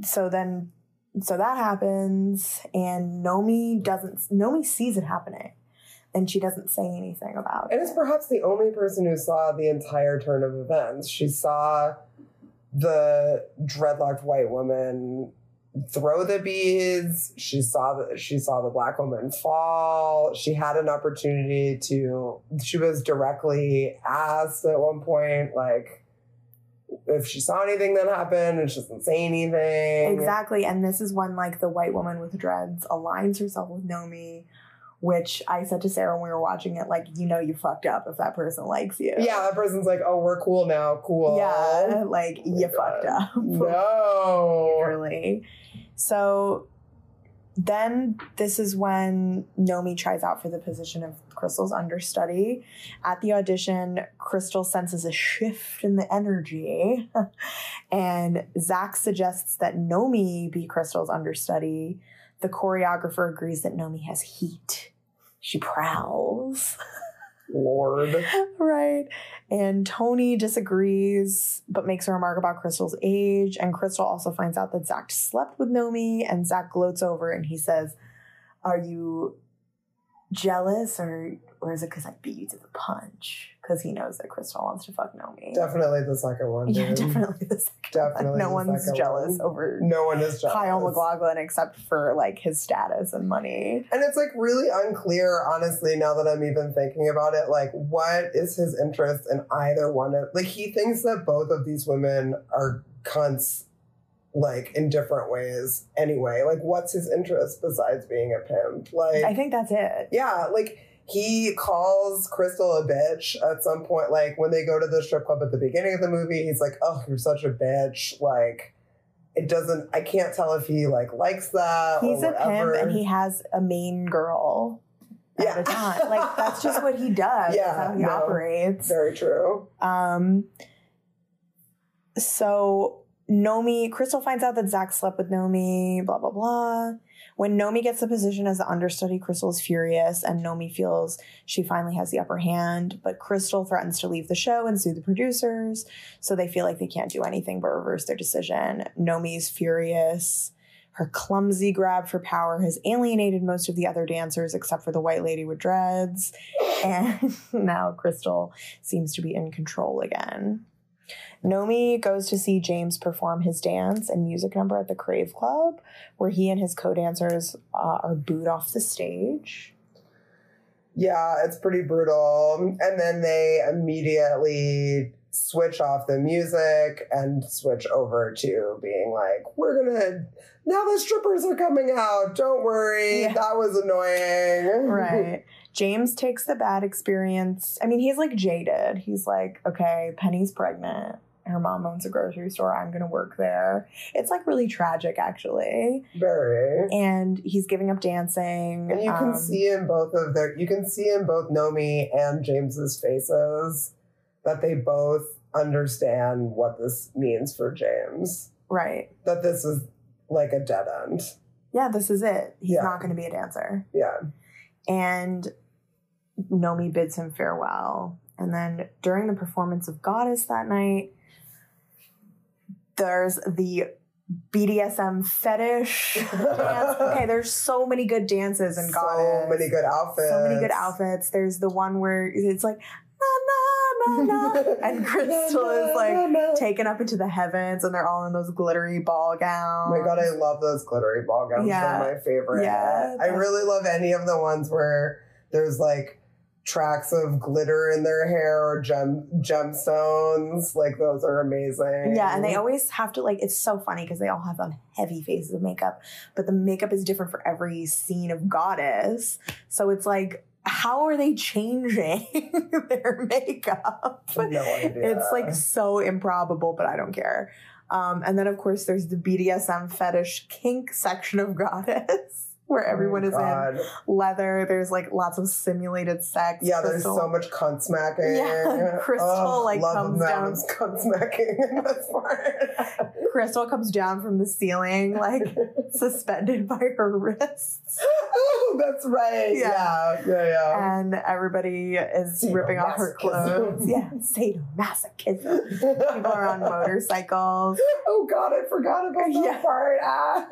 so then so that happens and nomi doesn't nomi sees it happening and she doesn't say anything about And it it's perhaps the only person who saw the entire turn of events. She saw the dreadlocked white woman throw the beads. She saw the she saw the black woman fall. She had an opportunity to. She was directly asked at one point, like, if she saw anything that happened, and she doesn't say anything. Exactly. And this is when like the white woman with dreads aligns herself with Nomi, which I said to Sarah when we were watching it, like, you know you fucked up if that person likes you. Yeah, that person's like, oh, we're cool now. Cool. Yeah. Oh like Oh you God. fucked up. No. Literally. So then this is when Nomi tries out for the position of Crystal's understudy. At the audition, Crystal senses a shift in the energy, and Zach suggests that Nomi be Crystal's understudy. The choreographer agrees that Nomi has heat. She prowls. Lord. right. And Tony disagrees, but makes a remark about Crystal's age. And Crystal also finds out that Zach slept with Nomi, and Zach gloats over and he says, Are you jealous or or is it because I beat you to the punch? Because he knows that Crystal wants to fuck Nomi. Definitely the second one. Yeah, definitely the second. one. Definitely no the one's jealous one. over No one is jealous. Kyle MacLachlan except for like his status and money. And it's like really unclear, honestly, now that I'm even thinking about it. Like, what is his interest in either one of like he thinks that both of these women are cunts like in different ways anyway. Like what's his interest besides being a pimp? Like I think that's it. Yeah, like he calls Crystal a bitch at some point. Like when they go to the strip club at the beginning of the movie, he's like, "Oh, you're such a bitch." Like it doesn't. I can't tell if he like likes that. He's or a pimp and he has a main girl at Yeah. a time. Like that's just what he does. Yeah, that's how he no. operates. very true. Um so Nomi, Crystal finds out that Zach slept with Nomi, blah blah blah. When Nomi gets the position as the understudy, Crystal is furious, and Nomi feels she finally has the upper hand. But Crystal threatens to leave the show and sue the producers, so they feel like they can't do anything but reverse their decision. Nomi's furious. Her clumsy grab for power has alienated most of the other dancers except for the white lady with dreads. And now Crystal seems to be in control again. Nomi goes to see James perform his dance and music number at the Crave Club, where he and his co dancers uh, are booed off the stage. Yeah, it's pretty brutal. And then they immediately switch off the music and switch over to being like, we're gonna now the strippers are coming out. Don't worry. Yeah. That was annoying. Right. James takes the bad experience. I mean, he's like jaded. He's like, okay, Penny's pregnant. Her mom owns a grocery store. I'm going to work there. It's like really tragic, actually. Very. And he's giving up dancing. And you can Um, see in both of their you can see in both Nomi and James's faces that they both understand what this means for James. Right. That this is like a dead end. Yeah, this is it. He's Yeah. not going to be a dancer. Yeah. and Nomi bids him farewell. And then during the performance of Goddess that night, there's the BDSM fetish dance. Okay, there's so many good dances in Goddess. So many good outfits. So many good outfits. There's the one where it's like na na na na, and Crystal is like taken up into the heavens, and they're all in those glittery ball gowns. Oh my god, I love those glittery ball gowns. Yeah. They're my favorite. Yeah. I really love any of the ones where there's like tracks of glitter in their hair or gem gemstones. Like those are amazing. Yeah, and they always have to like. It's so funny because they all have on heavy faces of makeup, but the makeup is different for every scene of Goddess. So it's like, how are they changing their makeup? No idea. It's like so improbable, but I don't care. Um, and then of course there's the BDSM fetish kink section of Goddess. Where everyone Oh is God. in leather. There's like lots of simulated sex. Yeah, there's Crystal- so much cunt smacking. Yeah, Crystal, like, love comes down- cunt smacking in this part. Crystal comes down from the ceiling, like suspended by her wrists. oh, that's right. Yeah. Yeah, yeah, yeah. And everybody is ripping off her clothes. Yeah, sadomasochism. People are on motorcycles. oh God, I forgot about that Yeah. part. Ah.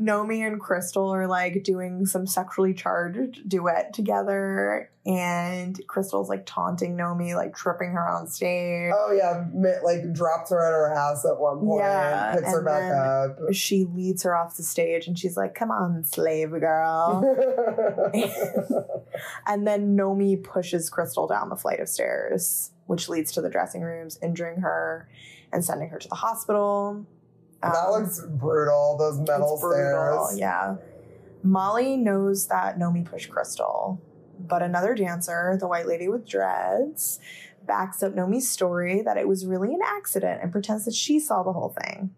Nomi and Crystal are like doing some sexually charged duet together. And Crystal's like taunting Nomi, like tripping her on stage. oh yeah, like drops her on her ass at one point, Yeah, picks her back up. She leads her off the stage and she's like, Come on, slave girl. And then Nomi pushes Crystal down the flight of stairs, which leads to the dressing rooms, injuring her and sending her to the hospital. that Um, looks brutal. Those metal brutal, stairs. Yeah. Molly knows that Nomi pushed Crystal, but another dancer, the white lady with dreads, backs up Nomi's story that it was really an accident and pretends that she saw the whole thing.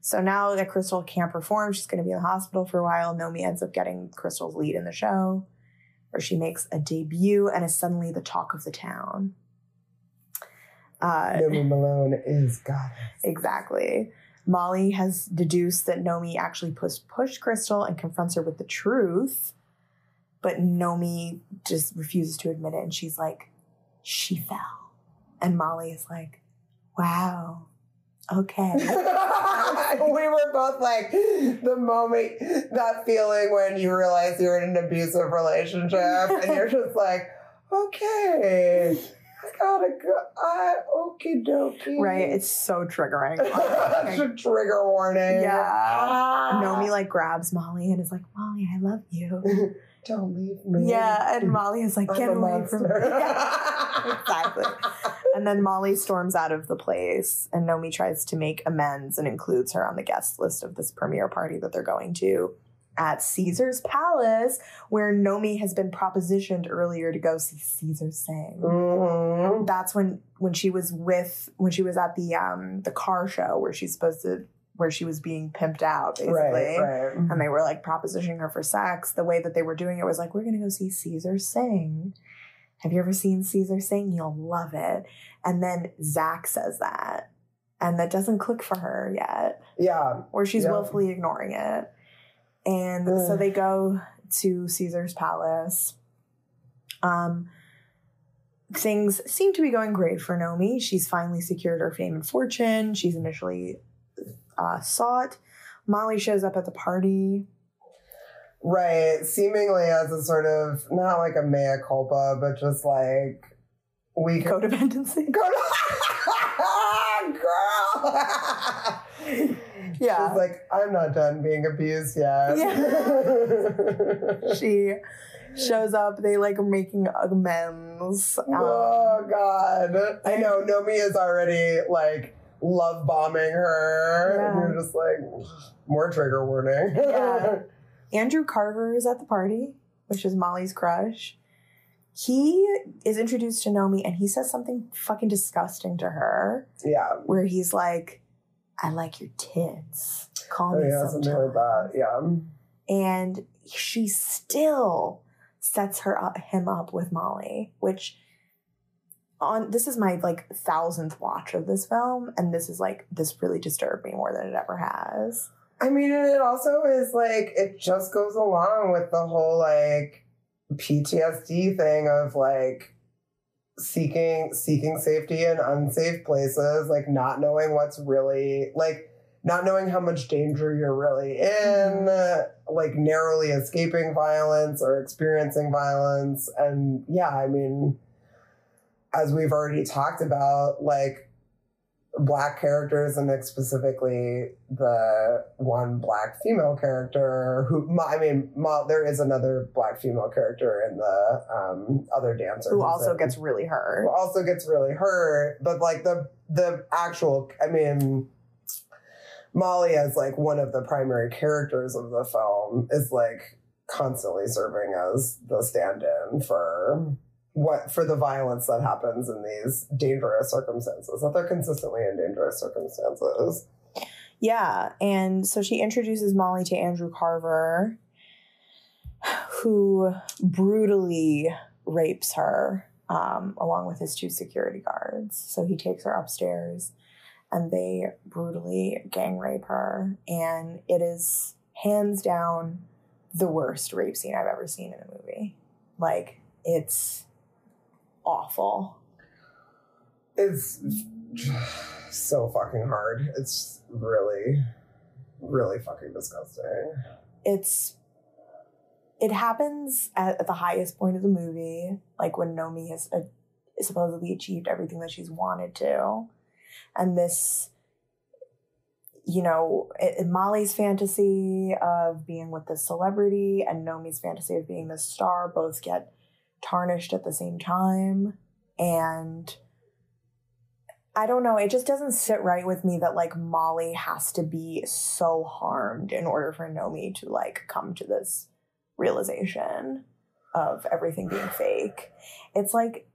So now that Crystal can't perform, she's going to be in the hospital for a while. Nomi ends up getting Crystal's lead in the show, where she makes a debut and is suddenly the talk of the town. Uh, Nomi Malone is goddess. Exactly. Molly has deduced that Nomi actually pushed, pushed Crystal and confronts her with the truth, but Nomi just refuses to admit it. And she's like, she fell. And Molly is like, wow, Okay. we were both like the moment that feeling when you realize you're in an abusive relationship and you're just like, okay, I gotta go. I okie dokie. right. It's so triggering. That's a trigger warning. Yeah. Ah. Nomi like grabs Molly and is like, Molly, I love you. Don't leave me. Yeah, and Molly is like, get a away from me. Yeah, exactly. And then Molly storms out of the place, and Nomi tries to make amends and includes her on the guest list of this premiere party that they're going to at Caesar's Palace, where Nomi has been propositioned earlier to go see Caesar sing. Mhm. That's when when she was with when she was at the um the car show where she's supposed to where she was being pimped out basically Right, right. and they were like propositioning her for sex. The way that they were doing it was like, we're gonna go see Caesar sing. Have you ever seen Caesar sing? You'll love it. And then Zach says that. And that doesn't click for her yet, Yeah. or she's Yeah. willfully ignoring it. And so they go to Caesar's palace. Um, things seem to be going great for Nomi. She's finally secured her fame and fortune. She's initially uh, sought. Molly shows up at the party. Right. Seemingly as a sort of, not like a mea culpa, but just like, we Codependency. Girl! Yeah. She's like, I'm not done being abused yet. Yeah. she shows up. They like are making amends. Um, oh, God. I know. Nomi is already like love bombing her. Yeah. And you're just like, more trigger warning. Yeah. Andrew Carver is at the party, which is Molly's crush. He is introduced to Nomi and he says something fucking disgusting to her yeah. where he's like, I like your tits. Call Oh, me yeah, something like that. sometime." Yeah. And she still sets her up, him up with Molly, which on this is my like thousandth watch of this film, and this is like this really disturbed me more than it ever has. I mean, and it also is like it just goes along with the whole like PTSD thing of like seeking seeking safety in unsafe places, like not knowing what's really like not knowing how much danger you're really in, mm-hmm. like narrowly escaping violence or experiencing violence. And yeah, I mean, as we've already talked about, like black characters and specifically the one black female character who I mean Mo, there is another black female character in the um, other dancer Who also in- gets really hurt. who also gets really hurt but like the the actual I mean Molly as like one of the primary characters of the film is like constantly serving as the stand-in for what for the violence that happens in these dangerous circumstances that they're consistently in dangerous circumstances Yeah, and so she introduces Molly to Andrew Carver, who brutally rapes her um, along with his two security guards. So he takes her upstairs and they brutally gang rape her. And it is hands down the worst rape scene I've ever seen in a movie. Like, it's awful. it's so fucking hard. It's really really fucking disgusting. It's it happens at, at the highest point of the movie, like when Nomi has uh, supposedly achieved everything that she's wanted to, and this, you know, i- i- Molly's fantasy of being with this celebrity and Nomi's fantasy of being the star both get tarnished at the same time, and. I don't know. It just doesn't sit right with me that like Molly has to be so harmed in order for Nomi to like come to this realization of everything being fake. It's like,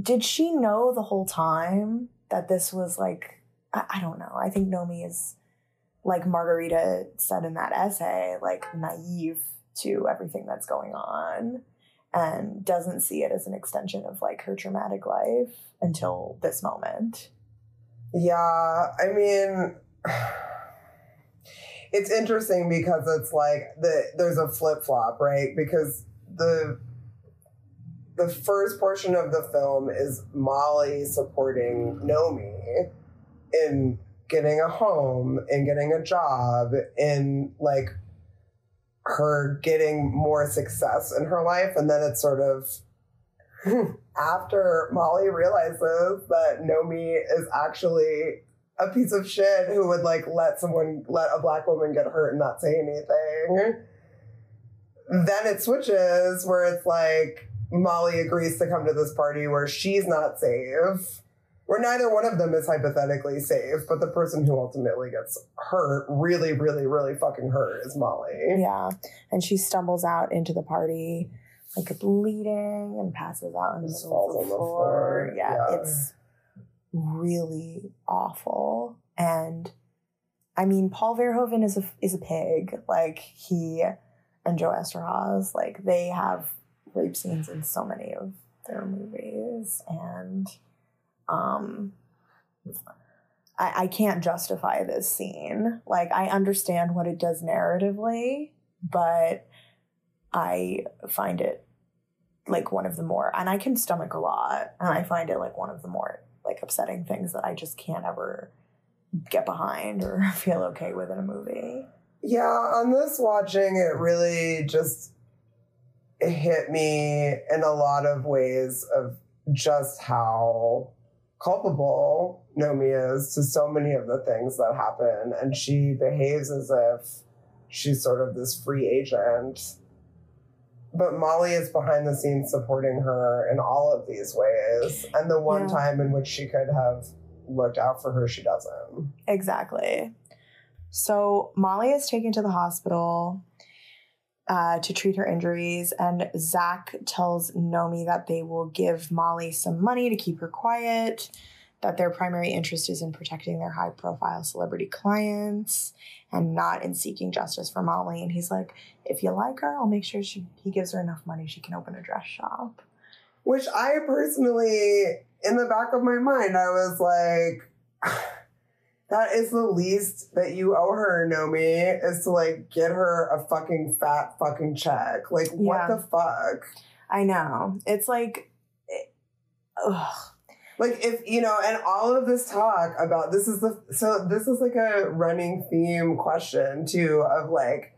did she know the whole time that this was like, I, I don't know. I think Nomi is, like Margarita said in that essay, like naive to everything that's going on and doesn't see it as an extension of like her traumatic life until this moment. Yeah, I mean, it's interesting because it's like the there's a flip flop, right? Because the the first portion of the film is Molly supporting Nomi in getting a home, in getting a job, in like her getting more success in her life. And then it's sort of after Molly realizes that Nomi is actually a piece of shit who would like let someone let a black woman get hurt and not say anything. Then it switches where it's like Molly agrees to come to this party where she's not safe. Where neither one of them is hypothetically safe, but the person who ultimately gets hurt, really, really, really fucking hurt, is Molly. Yeah. And she stumbles out into the party, like bleeding, and passes out on the Just falls on the floor. floor. Yeah, Yeah. it's really awful. And I mean, Paul Verhoeven is a is a pig. Like he and Joe Eszterhas, like they have rape scenes in so many of their movies, and um, I, I can't justify this scene. Like I understand what it does narratively, but I find it like one of the more, and I can stomach a lot, and I find it like one of the more like upsetting things that I just can't ever get behind or feel okay with in a movie. Yeah, on this watching, it really just hit me in a lot of ways of just how culpable Nomi is to so many of the things that happen. And she behaves as if she's sort of this free agent. But Molly is behind the scenes supporting her in all of these ways. And the one Yeah. time in which she could have looked out for her, she doesn't. Exactly. So Molly is taken to the hospital uh, to treat her injuries, and Zach tells Nomi that they will give Molly some money to keep her quiet. That their primary interest is in protecting their high profile celebrity clients and not in seeking justice for Molly. And he's like, if you like her, I'll make sure she he gives her enough money she can open a dress shop. Which I personally, in the back of my mind, I was like, that is the least that you owe her, Nomi, is to like get her a fucking fat fucking check. Like, what the fuck? I know. It's like, it- ugh. Like, if, you know, and all of this talk about this is the, so this is like a running theme question too of like,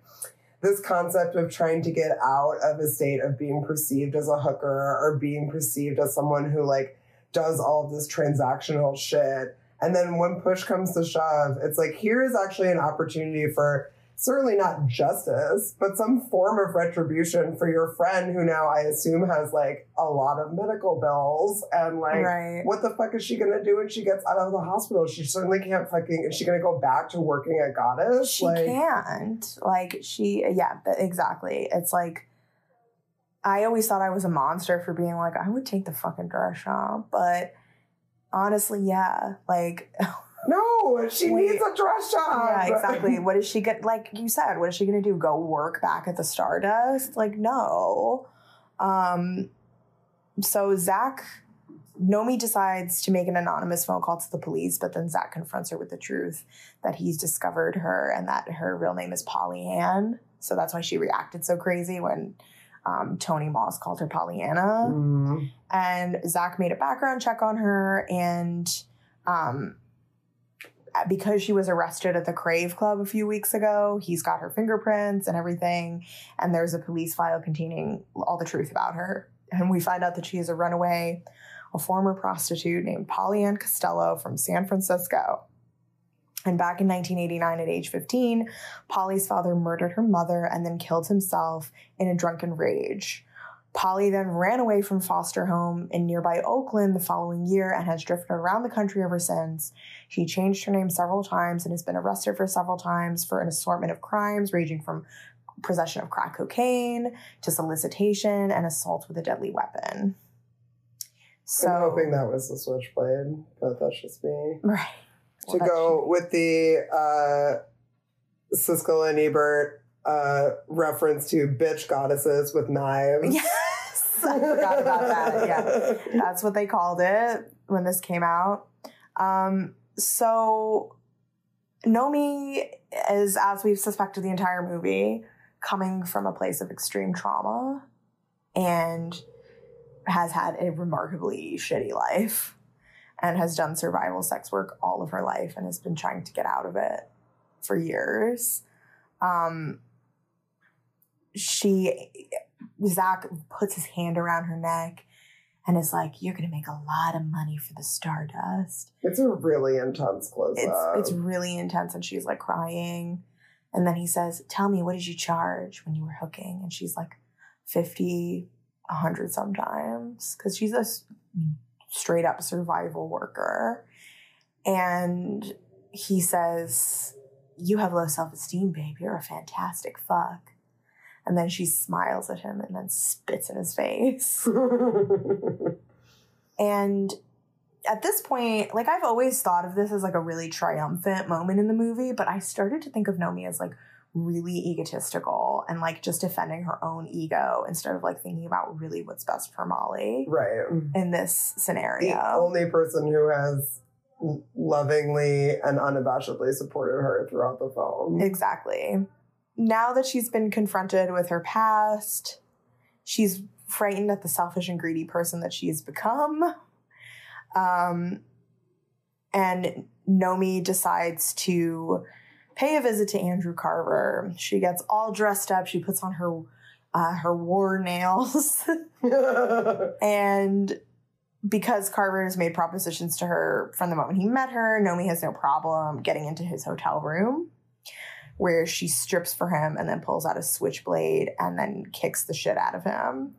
this concept of trying to get out of a state of being perceived as a hooker or being perceived as someone who like does all of this transactional shit. And then when push comes to shove, it's like here is actually an opportunity for certainly not justice, but some form of retribution for your friend who now I assume has like a lot of medical bills and like right. what the fuck is she gonna do when she gets out of the hospital? She certainly can't fucking. Is she gonna go back to working at Goddess? She can't. Like she yeah, exactly. It's like I always thought I was a monster for being like, I would take the fucking dress shop, but honestly, yeah. Like No, she Wait. needs a dress job. yeah, exactly. What is she get like you said, what is she gonna do? Go work back at the Stardust? Like, no. Um so Zach Nomi decides to make an anonymous phone call to the police, but then Zach confronts her with the truth that he's discovered her and that her real name is Polly Ann. So that's why she reacted so crazy when um, Tony Moss called her Pollyanna. Mm. And Zach made a background check on her, and um, because she was arrested at the Crave Club a few weeks ago, he's got her fingerprints and everything. And there's a police file containing all the truth about her. And we find out that she is a runaway, a former prostitute named Pollyann Costello from San Francisco. And back in 1989, at age 15, Polly's father murdered her mother and then killed himself in a drunken rage. Polly then ran away from foster home in nearby Oakland the following year and has drifted around the country ever since. She changed her name several times and has been arrested for several times for an assortment of crimes ranging from possession of crack cocaine to solicitation and assault with a deadly weapon. So, I'm hoping that was the switchblade, but that's just me. right. To Well, go with the uh, Siskel and Ebert uh, reference to bitch goddesses with knives. Yes, I forgot about that. Yeah. That's what they called it when this came out. Um, so Nomi is, as we've suspected the entire movie, coming from a place of extreme trauma and has had a remarkably shitty life. And has done survival sex work all of her life and has been trying to get out of it for years. Um, she, Zach puts his hand around her neck and is like, You're to make a lot of money for the Stardust. It's a really intense close It's, up. it's really intense and she's like crying. And then he says, Tell me, what did you charge when you were hooking? And she's like, 50, 100 sometimes. Because she's a straight up survival worker. And he says, You have low self esteem, babe. You're a fantastic fuck. And then she smiles at him and then spits in his face. And at this point, like I've always thought of this as like a really triumphant moment in the movie, but I started to think of Nomi as like really egotistical and like just defending her own ego instead of like thinking about really what's best for Molly right. in this scenario. The only person who has lovingly and unabashedly supported her throughout the film. Exactly. Now that she's been confronted with her past, she's frightened at the selfish and greedy person that she's become. Um, and Nomi decides to pay a visit to Andrew Carver. She gets all dressed up. She puts on her uh, her war nails, and because Carver has made propositions to her from the moment he met her, Nomi has no problem getting into his hotel room where she strips for him and then pulls out a switchblade and then kicks the shit out of him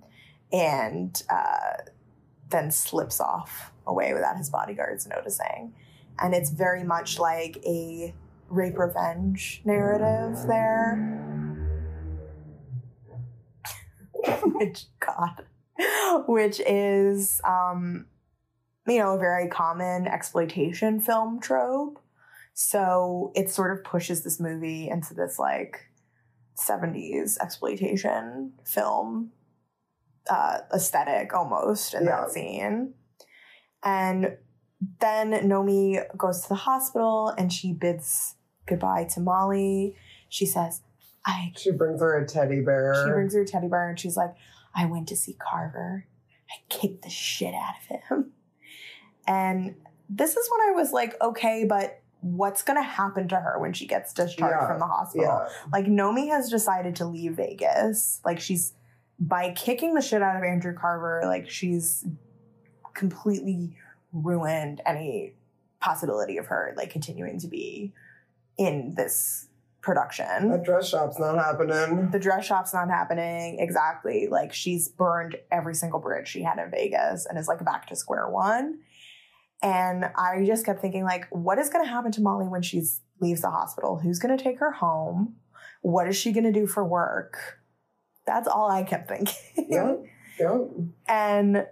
and uh, then slips off away without his bodyguards noticing. And it's very much like a rape revenge narrative there. which, God, which is, um, you know, a very common exploitation film trope. So it sort of pushes this movie into this like 70s exploitation film uh, aesthetic almost in Yeah. that scene. And then Nomi goes to the hospital and she bids goodbye to Molly. She says, I she brings her a teddy bear. she brings her a teddy bear and she's like, I went to see Carver. I kicked the shit out of him. And this is when I was like, okay, but what's going to happen to her when she gets discharged Yeah, from the hospital? yeah. Like, Nomi has decided to leave Vegas. Like, she's, by kicking the shit out of Andrew Carver, like, she's completely ruined any possibility of her, like, continuing to be in this production. The dress shop's not happening. the dress shop's not happening. Exactly. Like she's burned every single bridge she had in vegas and is like back to square one. And i just kept thinking like what is going to happen to molly when she leaves the hospital? Who's going to take her home? What is she going to do for work? That's all i kept thinking. Yeah. Yeah. and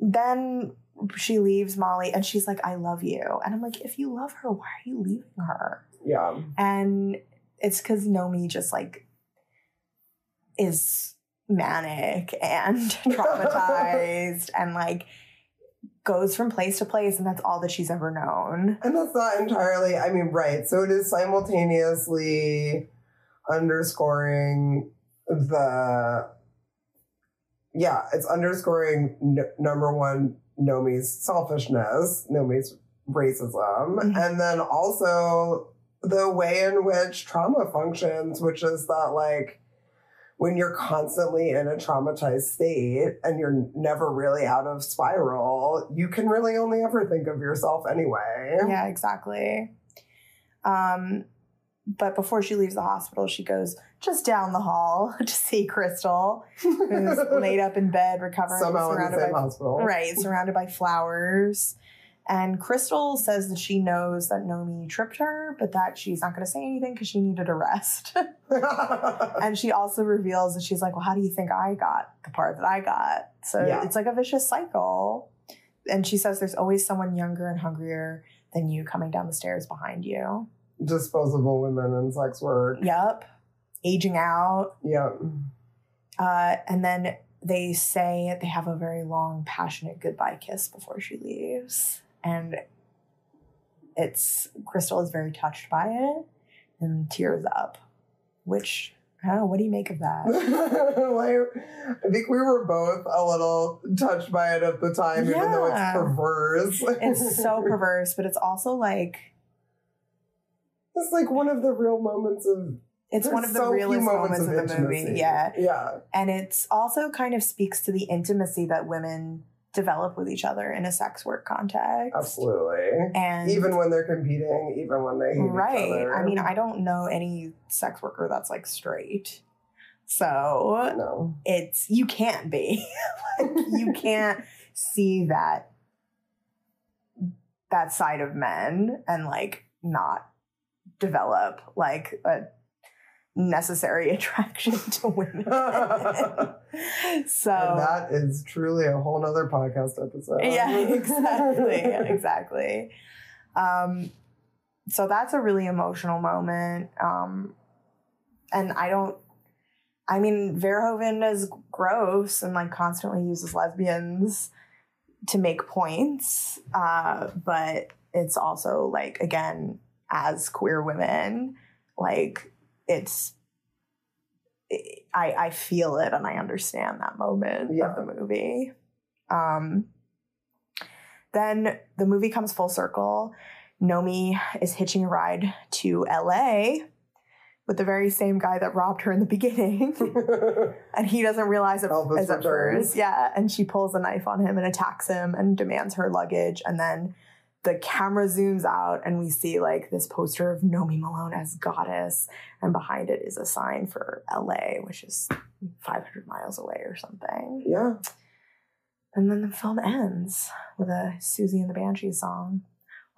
then she leaves molly and she's like i love you and i'm like if you love her why are you leaving her Yeah. and it's because Nomi just like is manic and traumatized and like goes from place to place and that's all that she's ever known And that's not entirely, I mean, right. So it is simultaneously underscoring the, yeah, it's underscoring n- number one, Nomi's selfishness, Nomi's racism, Mhm. and then also the way in which trauma functions, which is that, like, when you're constantly in a traumatized state and you're never really out of spiral, you can really only ever think of yourself anyway. yeah exactly um but before she leaves the hospital she goes just down the hall to see cristal who's laid up in bed recovering Somehow in the same by hospital. Right, surrounded by flowers. And Cristal says that she knows that Nomi tripped her, but that she's not going to say anything because she needed a rest. and she also reveals that she's like, Well, how do you think I got the part that I got? So Yeah. it's like a vicious cycle. And she says there's always someone younger and hungrier than you coming down the stairs behind you. Disposable women in sex work. Yep. Aging out. Yeah. Uh, and then they say they have a very long, passionate goodbye kiss before she leaves. And it's Cristal is very touched by it and tears up, which I don't know. What do you make of that? like, I think we were both a little touched by it at the time, even though it's perverse. it's so perverse, but it's also like it's like one of the real moments of. It's one of the so realest moments, of the intimacy. movie. Yeah. Yeah. And it's also kind of speaks to the intimacy that women develop with each other in a sex work context. Absolutely. And even when they're competing, even when they hate each right. I mean, I don't know any sex worker that's like straight. So no. it's you can't be. like you can't see that that side of men and like not develop like a necessary attraction to women. so and that is truly a whole nother podcast episode. yeah, exactly. exactly. Um, so that's a really emotional moment. Um, and I don't, I mean, Verhoeven is gross and like constantly uses lesbians to make points. Uh, but it's also like, again, as queer women, like it's, I, I feel it and I understand that moment Yeah. of the movie. Um, then the movie comes full circle. Nomi is hitching a ride to LA with the very same guy that robbed her in the beginning. and he doesn't realize it Elvis is at first. Yeah. And she pulls a knife on him and attacks him and demands her luggage. And then the camera zooms out and we see like this poster of Nomi Malone as goddess. And behind it is a sign for LA, which is 500 miles away or something. yeah. And then the film ends with a Siouxsie and the Banshees song.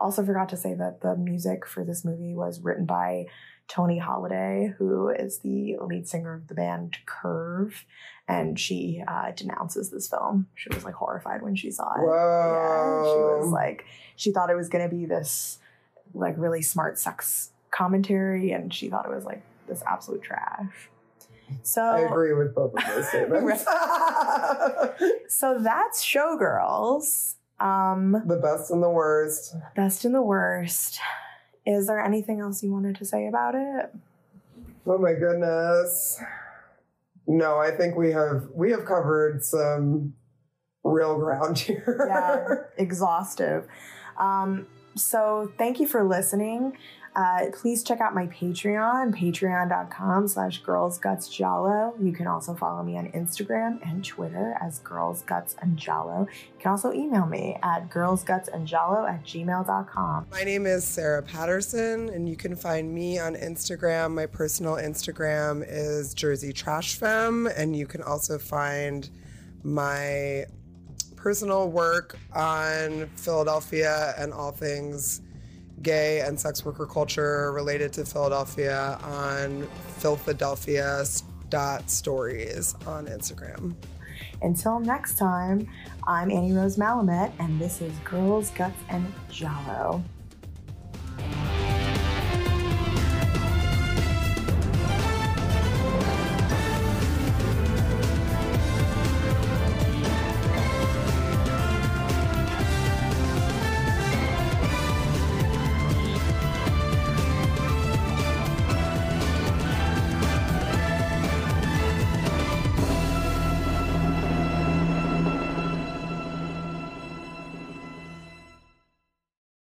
Also forgot to say that the music for this movie was written by Toni Halliday, who is the lead singer of the band Curve, and she uh, denounces this film. She was like horrified when she saw it. Yeah, she was like, she thought it was going to be this like really smart sex commentary, and she thought it was like this absolute trash. So I agree with both of those statements. So that's Showgirls. Um, the best and the worst. best and the worst. Is there anything else you wanted to say about it? Oh my goodness. No, I think we have we have covered some real ground here. Yeah, exhaustive. Um, so thank you for listening. Uh, please check out my Patreon, patreon.com slash girlsgutsgiallo. You can also follow me on Instagram and Twitter as Girls Guts and Giallo. You can also email me at girlsgutsandgiallo at gmail.com. My name is Sarah Patterson, and you can find me on Instagram. My personal Instagram is Jersey Trash Femme, and you can also find my personal work on Philadelphia and all things gay and sex worker culture related to Philadelphia on Philadelphia.stories on Instagram. Until next time, I'm Annie Rose Malamet, and this is Girls, Guts, and Giallo.